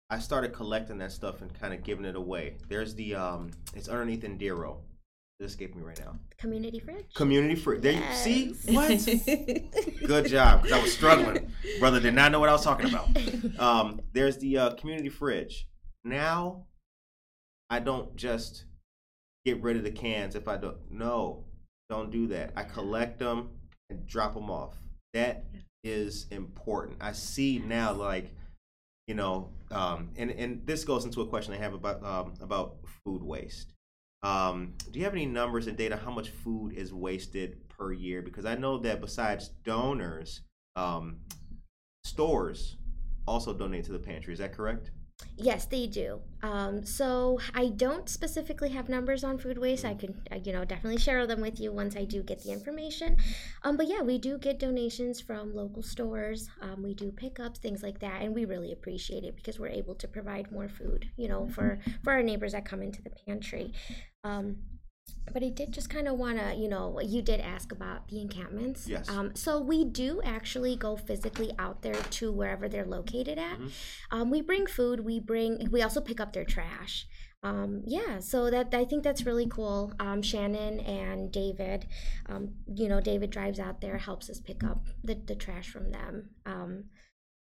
I started collecting that stuff and kind of giving it away. There's the, um, it's underneath Indiro. It escaped me right now. Community fridge. Community fridge. There you see what? [laughs] Good job, because I was struggling. Brother did not know what I was talking about. [laughs] Um, there's the uh, community fridge. Now, I don't just get rid of the cans if I don't. No, don't do that. I collect them and drop them off. That is important. I see now, like, you know, um, and and this goes into a question I have about um, about food waste. Um, do you have any numbers and data how much food is wasted per year? Because I know that besides donors, um, stores also donate to the pantry. Is that correct? Yes, they do. Um, so I don't specifically have numbers on food waste. I can, uh, you know, definitely share them with you once I do get the information. Um, but yeah, we do get donations from local stores. Um, we do pickups, things like that, and we really appreciate it because we're able to provide more food, you know, for for our neighbors that come into the pantry. Um, but I did just kind of want to, you know, you did ask about the encampments. Yes. Um, so we do actually go physically out there to wherever they're located at. Mhm. Um, we bring food. We bring. We also pick up their trash. Um, yeah, so that I think that's really cool. Um, Shannon and David, um, you know, David drives out there, helps us pick up the, the trash from them. Um,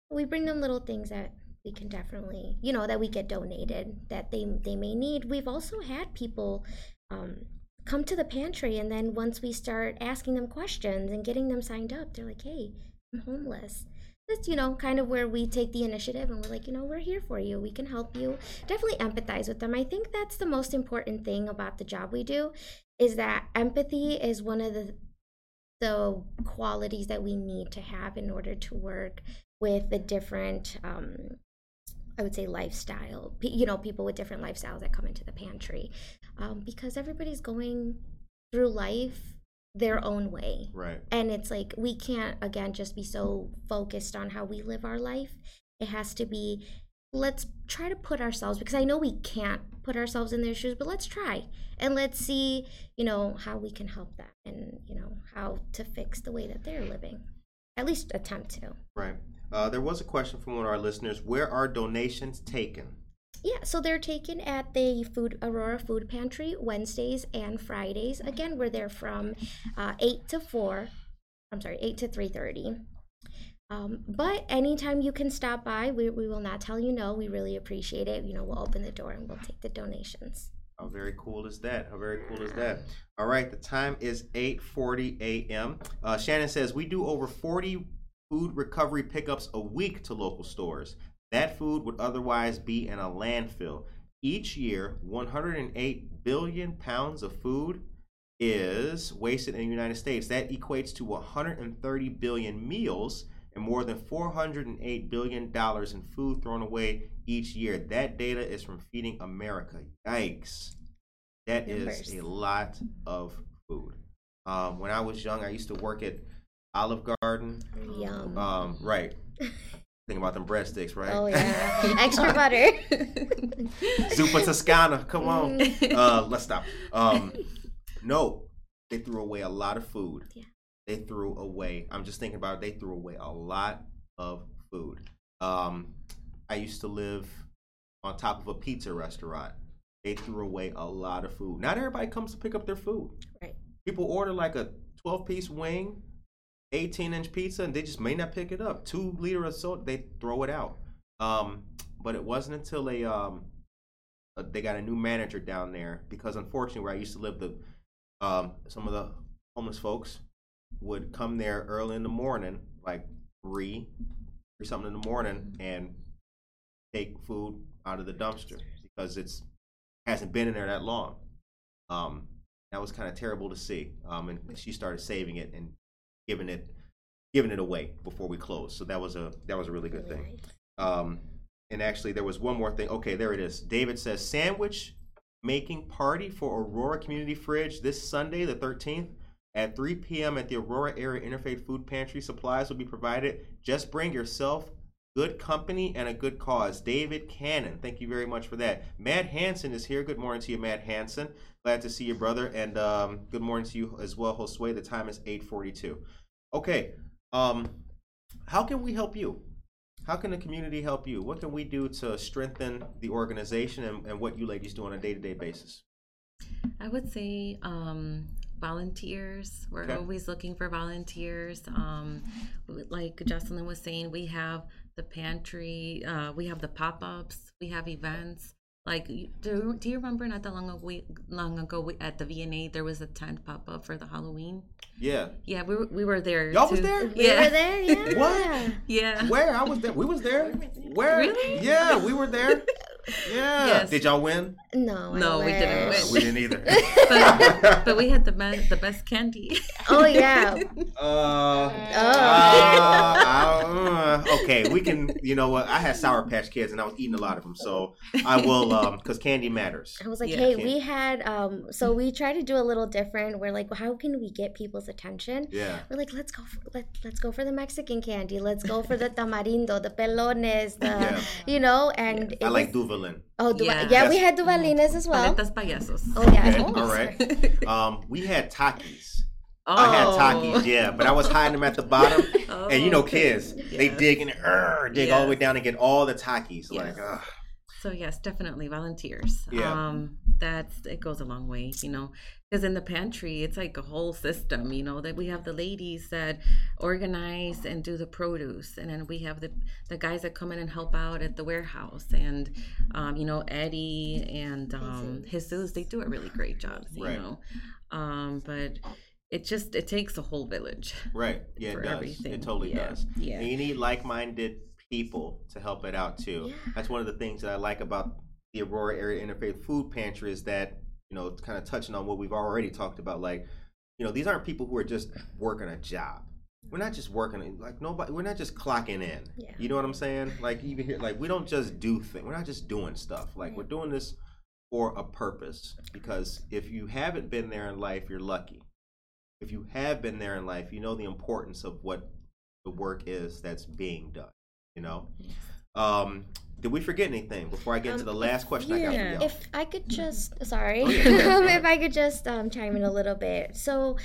we bring them little things that we can definitely, you know, that we get donated that they they may need. We've also had people um, come to the pantry, and then once we start asking them questions and getting them signed up, they're like, "Hey, I'm homeless." That's you know kind of where we take the initiative, and we're like, you know, we're here for you. We can help you. Definitely empathize with them. I think that's the most important thing about the job we do, is that empathy is one of the the qualities that we need to have in order to work with the different um, I would say lifestyle, you know, people with different lifestyles that come into the pantry, um, because everybody's going through life their own way, Right. and it's like we can't again just be so focused on how we live our life It has to be let's try to put ourselves because I know we can't put ourselves in their shoes, but let's try and let's see, you know, how we can help them and, you know, how to fix the way that they're living. At least attempt to. Right. Uh, there was a question from one of our listeners. Where are donations taken? Yeah, so they're taken at the Food Aurora Food Pantry Wednesdays and Fridays. Again, we're there from uh, eight to four. I'm sorry, eight to three thirty. Um, but anytime you can stop by, we, we will not tell you no. We really appreciate it. You know, we'll open the door and we'll take the donations. How very cool is that? How very cool is that? All right, the time is 8:40 a.m. Uh, Shannon says we do over 40 food recovery pickups a week to local stores. That food would otherwise be in a landfill. Each year, 108 billion pounds of food is wasted in the United States. That equates to 130 billion meals and more than 408 billion dollars in food thrown away each year. That data is from Feeding America. Yikes. That is a lot of food. Um, when I was young, I used to work at Olive Garden. Yum. Um, right. [laughs] Think about them breadsticks, right? Oh yeah, [laughs] extra butter. [laughs] Zuppa Toscana. Come on. Uh, let's stop. Um, no, they threw away a lot of food. Yeah. They threw away. I'm just thinking about it. They threw away a lot of food. Um, I used to live on top of a pizza restaurant. They threw away a lot of food. Not everybody comes to pick up their food. Right. People order like a 12 piece wing, 18 inch pizza, and they just may not pick it up. Two liter of soda, they throw it out. Um, but it wasn't until they um, uh, they got a new manager down there because unfortunately where I used to live the um, some of the homeless folks would come there early in the morning like three or something in the morning and take food out of the dumpster because it's hasn't been in there that long um, that was kind of terrible to see um, and she started saving it and giving it giving it away before we closed so that was a that was a really good thing um, and actually, there was one more thing. Okay, there it is. David says sandwich making party for Aurora Community Fridge this Sunday, the 13th, at 3 p.m. at the Aurora Area Interfaith Food Pantry. Supplies will be provided. Just bring yourself, good company, and a good cause. David Cannon, thank you very much for that. Matt Hansen is here. Good morning to you, Matt Hansen. Glad to see you, brother. And um, good morning to you as well, Josue. The time is 8:42. Okay. Um, how can we help you? How can the community help you? What can we do to strengthen the organization and, and what you ladies do on a day to day basis? I would say um, volunteers. We're Okay. always looking for volunteers. Um, like Jocelyn was saying, we have the pantry, uh, we have the pop ups, we have events. Like, do, do you remember not that long ago, we, long ago we, at the VNA, there was a tent pop up for the Halloween? Yeah. Yeah, we were, we were there. Y'all was there? We Yeah. were there, yeah. What? [laughs] Yeah. Where? I was there. We was there. Where? Really? Yeah, we were there. [laughs] Yeah. Yes. Did y'all win? No, I No, we didn't win. we didn't either. but, [laughs] but we had the best, the best candy. Oh yeah. [laughs] Uh, Oh. uh, uh, okay, we can. You know what? I had Sour Patch Kids, and I was eating a lot of them, so I will. Um, because candy matters. I was like, Yeah. hey, Can't- we had um so we tried to do a little different. We're like, how can we get people's attention? Yeah. We're like, let's go for let, let's go for the Mexican candy. Let's go for the [laughs] tamarindo, the pelones, the Yeah. you know, and it I like was- Duvalin. Oh, Duva- yeah, we Yes. had Duvalines as well. Paletas payasos. Oh yeah. Okay, Oh, [laughs] all right. [laughs] Um, we had Takis. I had Oh. Takis, yeah, but I was hiding them at the bottom. And you know, okay. kids, they Yes. dig and er, dig all the way Yes. down and get all the Takis. Yes. Like, ugh. So yes, definitely volunteers. Yeah. Um, that's it goes a long way, you know, because in the pantry it's like a whole system, you know, that we have the ladies that organize and do the produce, and then we have the the guys that come in and help out at the warehouse, and um, you know Eddie and um, Jesus, they do a really great job, you Right. know. Um, but it just it takes a whole village. right. Yeah, it does. everything. It totally Yeah. does. Yeah. And you need like minded people to help it out too. Yeah. That's one of the things that I like about the Aurora Area Interfaith Food Pantry is that, you know, kind of touching on what we've already talked about. Like, you know, these aren't people who are just working a job. We're not just working like nobody. We're not just clocking in. Yeah. You know what I'm saying? Like even here, like we don't just do things. We're not just doing stuff. Like we're doing this for a purpose. Because if you haven't been there in life, you're lucky. If you have been there in life, you know the importance of what the work is that's being done. You know. Um, did we forget anything before I get to the last question I got for y'all? If I could just, sorry, Oh, yeah, go ahead, go [laughs] ahead. if I could just um, chime in a little bit. So,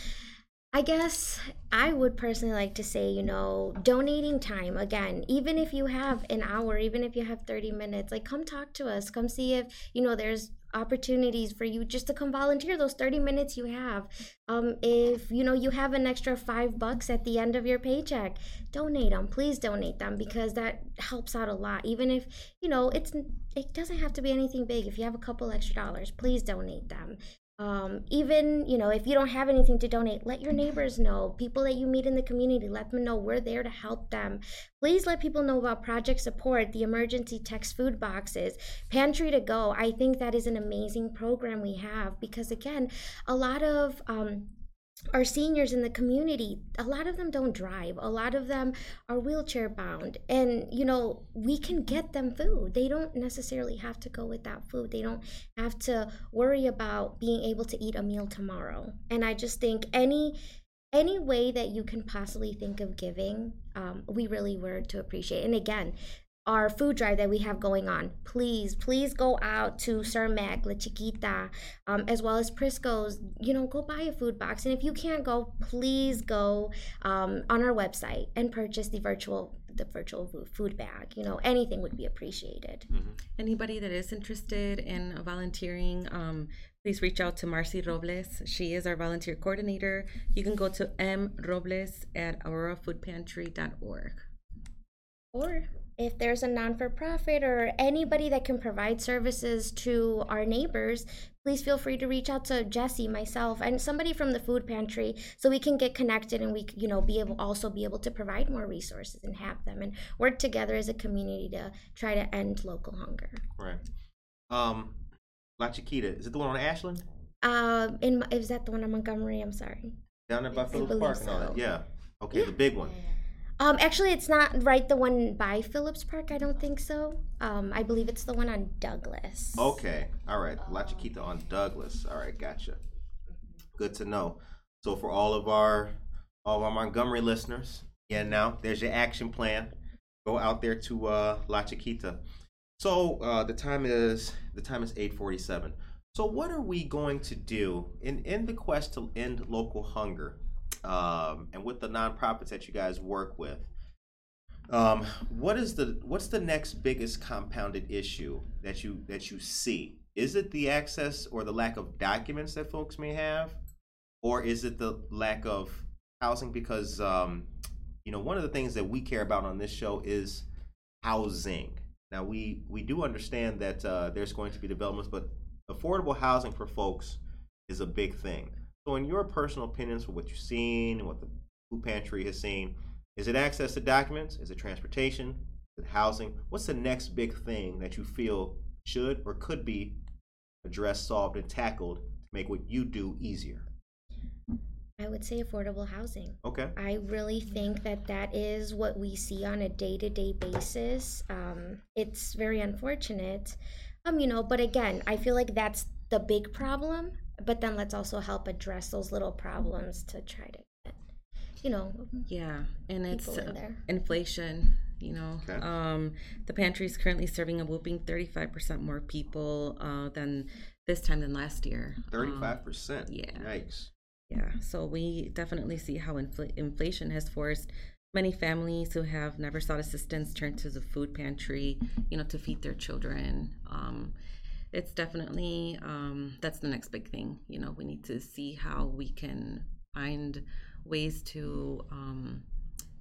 I guess I would personally like to say, you know, donating time again, even if you have an hour, even if you have 30 minutes, like come talk to us, come see if, you know, there's opportunities for you just to come volunteer those 30 minutes you have. Um, if, you know, you have an extra five bucks at the end of your paycheck, donate them. Please donate them because that helps out a lot. Even if, you know, it's, it doesn't have to be anything big. If you have a couple extra dollars, please donate them um, even you know if you don't have anything to donate let your neighbors know. People that you meet in the community let them know. We're there to help them. Please let people know about project support the emergency text food boxes pantry to go. I think that is an amazing program we have because again a lot of um, our seniors in the community a lot of them don't drive. A lot of them are wheelchair bound. And you know we can get them food. They don't necessarily have to go without food. They don't have to worry about being able to eat a meal tomorrow. And i just think any any way that you can possibly think of giving um, we really were to appreciate. And again our food drive that we have going on. Please, please go out to Cermak, La Chiquita, um, as well as Prisco's. You know, go buy a food box. And if you can't go, please go um, on our website and purchase the virtual the virtual food bag. You know, anything would be appreciated. Anybody that is interested in volunteering, um, please reach out to Marcy Robles. She is our volunteer coordinator. You can go to mrobles at aurorafoodpantry.org. Or if there's a non for profit or anybody that can provide services to our neighbors, please feel free to reach out to Jesse, myself, and somebody from the food pantry so we can get connected and we, c- you know, be able also be able to provide more resources and have them and work together as a community to try to end local hunger. Right. Um, La Chiquita, is it the one on Ashland? Uh, in is that the one on Montgomery? I'm sorry. Down there by Phillips believe Park and all that? so. Yeah. Okay, the big one. Um, actually, it's not right. The one by Phillips Park. I don't think so. Um, I believe it's the one on Douglas. Okay. All right. La Chiquita on Douglas. All right. Gotcha. Good to know. So for all of our all of our Montgomery listeners, yeah, now there's your action plan. Go out there to uh, La Chiquita. So uh, the time is the time is 8:47. So what are we going to do in in the quest to end local hunger, um, and with the nonprofits that you guys work with? Um, what is the what's the next biggest compounded issue that you that you see? Is it the access or the lack of documents that folks may have, or is it the lack of housing? Because um, you know one of the things that we care about on this show is housing. Now we we do understand that uh, there's going to be developments, but affordable housing for folks is a big thing. So, in your personal opinions, for what you've seen and what the food pantry has seen, is it access to documents? Is it transportation? Is it housing? What's the next big thing that you feel should or could be addressed, solved, and tackled to make what you do easier? I would say affordable housing. Okay. I really think that that is what we see on a day to day basis. Um, it's very unfortunate, um, you know, but again, I feel like that's the big problem. But then let's also help address those little problems to try to get, you know, Yeah, and it's in uh, there. inflation. You know, Okay. um, the pantry is currently serving a whooping thirty-five percent more people uh, than this time than last year. Um, Thirty-five percent. yeah. Yikes. Yeah, so we definitely see how infl- inflation has forced many families who have never sought assistance turn to the food pantry, you know, to feed their children. Um, it's definitely um, that's the next big thing. You know, we need to see how we can find ways to um,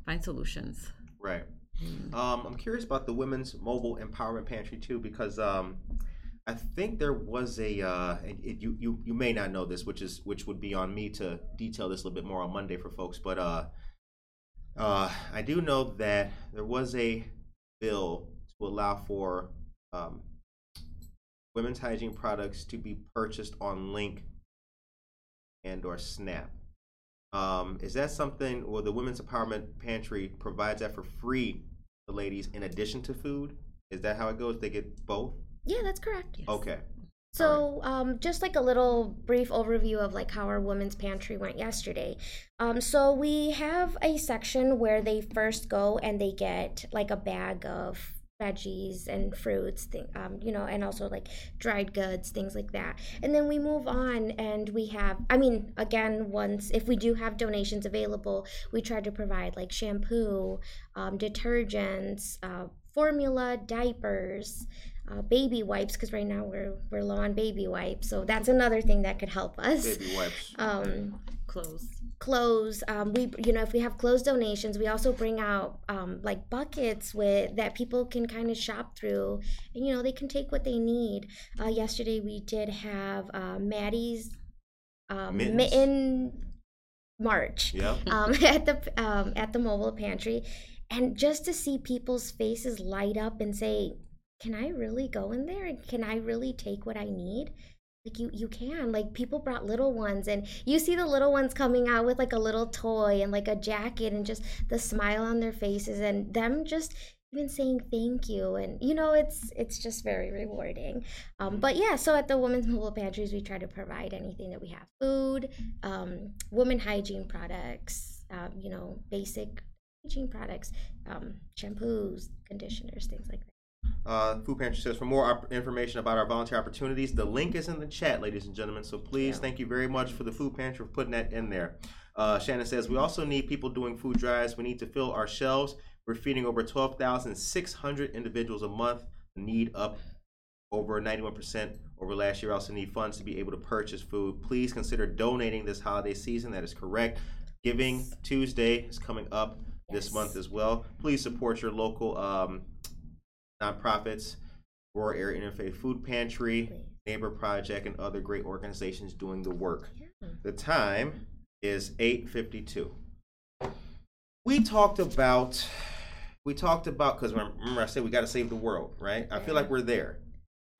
find solutions. Right. Um, I'm curious about the women's mobile empowerment pantry too, because um, I think there was a uh, it, you you you may not know this, which is which would be on me to detail this a little bit more on Monday for folks, but uh, uh, I do know that there was a bill to allow for um, women's hygiene products to be purchased on Link and or Snap. Um, is that something where the Women's Empowerment Pantry provides that for free to ladies in addition to food? Is that how it goes? They get both? yeah, that's correct. Yes. Okay. So, um, just like a little brief overview of like how our women's pantry went yesterday. Um, so we have a section where they first go and they get like a bag of veggies and fruits, um, you know, and also like dried goods, things like that. And then we move on and we have, I mean, again, once if we do have donations available, we try to provide like shampoo, um, detergents, uh, formula, diapers. Uh, baby wipes because right now we're we're low on baby wipes so that's another thing that could help us Baby wipes. [laughs] um, Close. clothes um, we you know if we have clothes donations we also bring out um, like buckets with that people can kind of shop through and you know they can take what they need uh, yesterday we did have uh, maddie's um, Mittens. mitten march Yeah. um, [laughs] at the um, at the mobile pantry and just to see people's faces light up and say can i really go in there? And can i really take what i need? Like you you can. Like people brought little ones and you see the little ones coming out with like a little toy and like a jacket and just the smile on their faces and them just even saying thank you. And you know it's it's just very rewarding. Um, but yeah so at the women's mobile pantries we try to provide anything that we have food um, women hygiene products um, you know basic hygiene products um, shampoos conditioners things like that Uh, Food Pantry says for more op- information about our volunteer opportunities, the link is in the chat, ladies and gentlemen. So please, thank you very much for the Food Pantry for putting that in there. Uh, Shannon says we also need people doing food drives. We need to fill our shelves. We're feeding over 12,600 individuals a month. Need up over 91% over last year. We also need funds to be able to purchase food. Please consider donating this holiday season. That is correct. Giving Tuesday is coming up this month as well. Please support your local um, nonprofits, Aurora Area Interfaith Food Pantry, Please. Neighbor Project, and other great organizations doing the work. Yeah. The time is 8:52. We talked about we talked about because remember I said we got to save the world, right? I feel like we're there.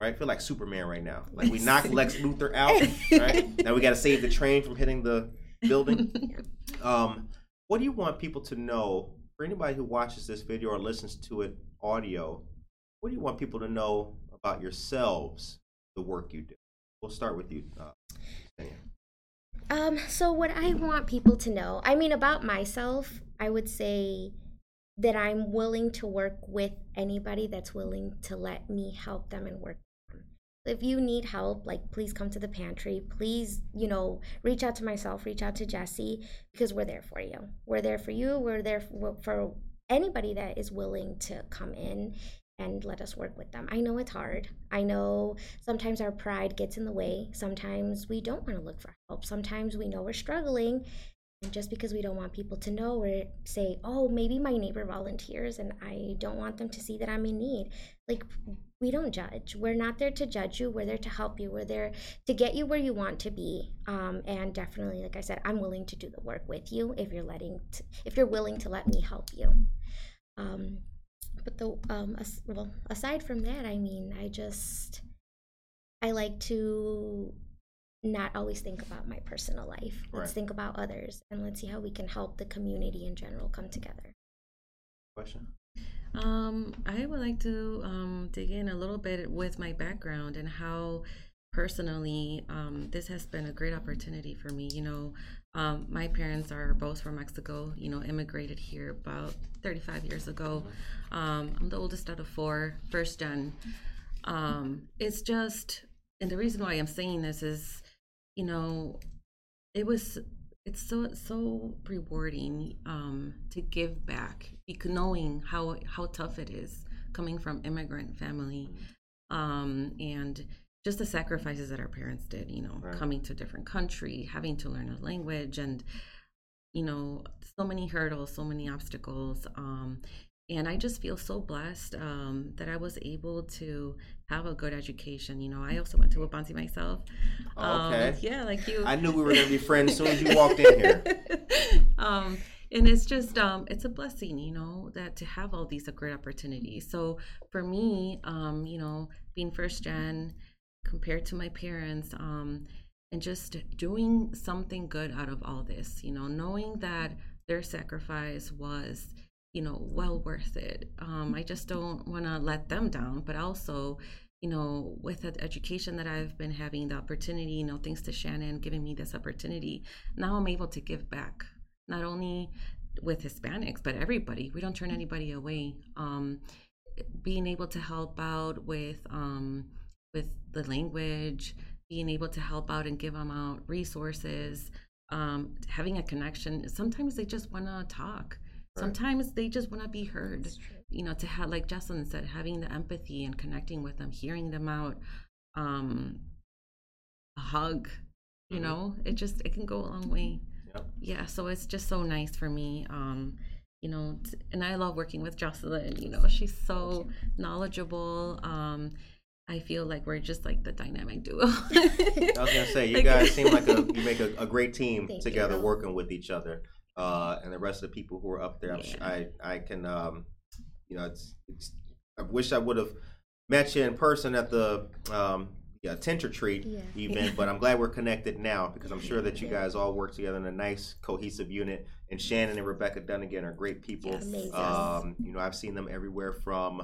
Right? I feel like Superman right now. Like we [laughs] knocked Lex Luthor out, right? [laughs] Now we got to save the train from hitting the building. [laughs] Um, what do you want people to know for anybody who watches this video or listens to it audio? What do you want people to know about yourselves, the work you do? We'll start with you. Uh, Um, so what I want people to know, I mean about myself, I would say that I'm willing to work with anybody that's willing to let me help them and work. If you need help, like please come to the pantry. Please, you know, reach out to myself, reach out to Jesse because we're there for you. We're there for you. We're there for anybody that is willing to come in and let us work with them. I know it's hard. I know sometimes our pride gets in the way. Sometimes we don't want to look for help. Sometimes we know we're struggling. And just because we don't want people to know or say, oh, maybe my neighbor volunteers and I don't want them to see that I'm in need. Like, we don't judge. We're not there to judge you. We're there to help you. We're there to get you where you want to be. Um, and definitely, like I said, I'm willing to do the work with you if you're letting, t- if you're willing to let me help you. Um, but the um as, well aside from that i mean i just i like to not always think about my personal life let's Right. think about others and let's see how we can help the community in general come together Question? Um, I would like to um, dig in a little bit with my background and how personally um, this has been a great opportunity for me. You know, um, my parents are both from Mexico, you know, immigrated here about 35 years ago. Um, I'm the oldest out of four, first gen. Um, it's just, and the reason why I'm saying this is, you know, it was it's so so rewarding um, to give back, knowing how how tough it is coming from immigrant family, um, and just the sacrifices that our parents did. You know, Right. coming to a different country, having to learn a language, and you know, so many hurdles, so many obstacles. Um, and I just feel so blessed um, that I was able to have a good education. You know, I also went to Waubonsee myself. Um, Okay. yeah, like you. I knew we were gonna be friends as soon as you [laughs] walked in here. um, and it's just um, it's a blessing, you know, that to have all these great opportunities. So for me, um, you know, being first gen compared to my parents, um, and just doing something good out of all this, you know, knowing that their sacrifice was you know well worth it. Um, i just don't want to let them down but also you know with the education that i've been having the opportunity you know thanks to shannon giving me this opportunity now i'm able to give back not only with hispanics but everybody. We don't turn anybody away. Um, being able to help out with um, with the language, being able to help out and give them out resources, um, having a connection. Sometimes they just want to talk. Sometimes they just want to be heard. You know, to have like Jocelyn said, having the empathy and connecting with them, hearing them out, um, a hug. You Mhm. know, it just it can go a long way. Yep. Yeah, so it's just so nice for me. Um, you know, t- and I love working with Jocelyn. You know, she's so knowledgeable. Um, I feel like we're just like the dynamic duo. I was gonna say you [laughs] Like- guys [laughs] seem like a you make a, a great team Thank together you. working with each other, uh, and the rest of the people who are up there. I'm sure, I I can um, you know it's, it's I wish I would have met you in person at the um, yeah Tinter Treat Yeah. event, [laughs] but I'm glad we're connected now because I'm sure that you Yeah. guys all work together in a nice cohesive unit. And Shannon and Rebecca Dunnigan are great people. Yes. Um, you know, I've seen them everywhere from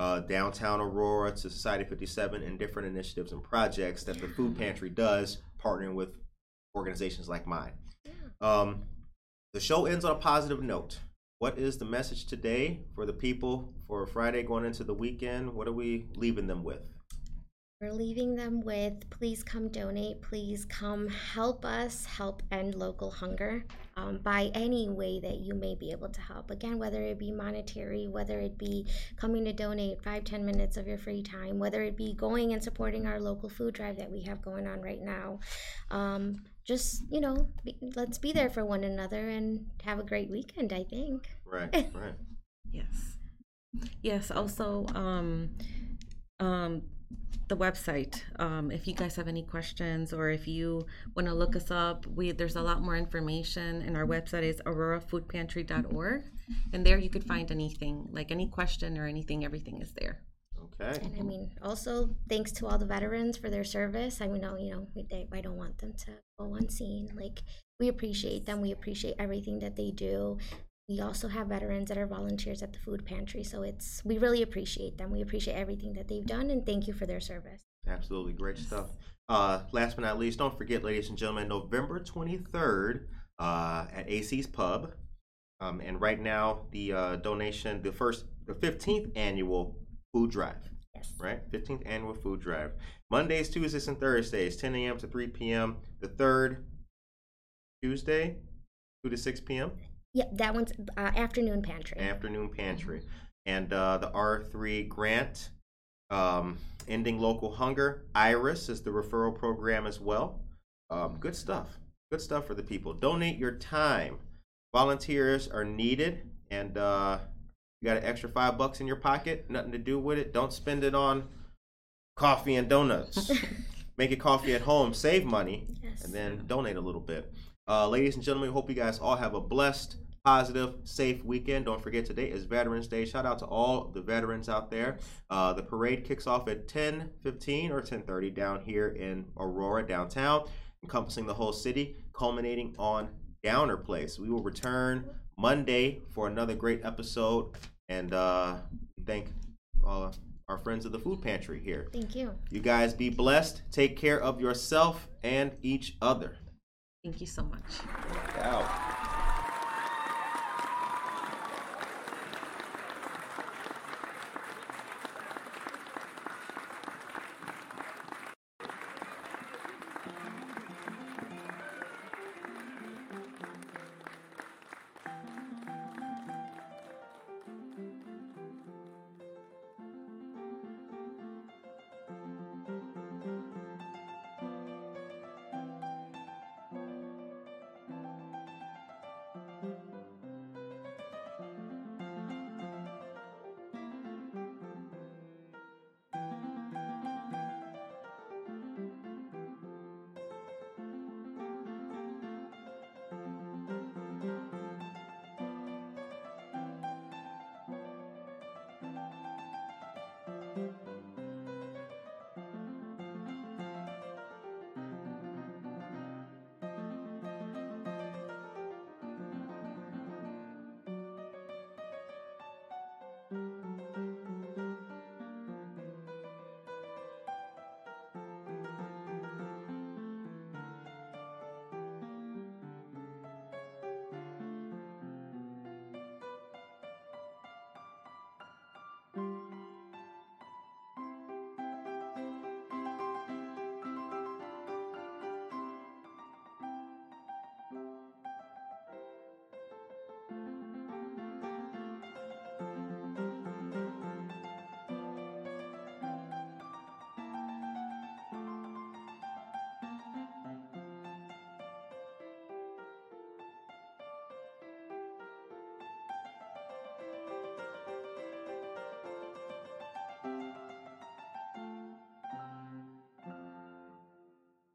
uh, downtown Aurora to Society 57 and different initiatives and projects that the food pantry does, partnering with organizations like mine. Um, the show ends on a positive note. What is the message today for the people for Friday going into the weekend? What are we leaving them with? We're leaving them with please come donate, please come help us help end local hunger um, by any way that you may be able to help. Again, whether it be monetary, whether it be coming to donate five, ten minutes of your free time, whether it be going and supporting our local food drive that we have going on right now. Um, just, you know, be, let's be there for one another and have a great weekend, I think. Right, [laughs] right. Yes. Yes. Also, um, um, the website. Um, if you guys have any questions or if you want to look us up, we there's a lot more information, and our website is aurorafoodpantry.org, and there you could find anything, like any question or anything. Everything is there. Okay. And I mean, also thanks to all the veterans for their service. I mean, no, you know, we, they, I don't want them to go unseen. Like we appreciate them. We appreciate everything that they do. We also have veterans that are volunteers at the food pantry, so it's we really appreciate them. We appreciate everything that they've done, and thank you for their service. Absolutely great stuff. Uh, last but not least, don't forget, ladies and gentlemen, November 23rd uh, at AC's Pub. Um, and right now, the uh, donation, the first, the 15th annual food drive, Yes. right? 15th annual food drive. Mondays, Tuesdays, and Thursdays, 10 a.m. to 3 p.m. The third Tuesday, 2 to 6 p.m. Yeah, that one's uh, afternoon pantry. afternoon pantry and uh, the r3 grant um, ending local hunger iris is the referral program as well um, good stuff good stuff for the people donate your time volunteers are needed and uh, you got an extra five bucks in your pocket nothing to do with it don't spend it on coffee and donuts [laughs] make it coffee at home save money Yes. and then donate a little bit. Uh, ladies and gentlemen, hope you guys all have a blessed, positive, safe weekend. Don't forget today is Veterans Day. Shout out to all the veterans out there. Uh, the parade kicks off at 10:15 or 10:30 down here in Aurora downtown, encompassing the whole city, culminating on Downer Place. We will return Monday for another great episode, and uh, thank all our friends of the food pantry here. Thank you. You guys be blessed. Take care of yourself and each other. Thank you so much. Out.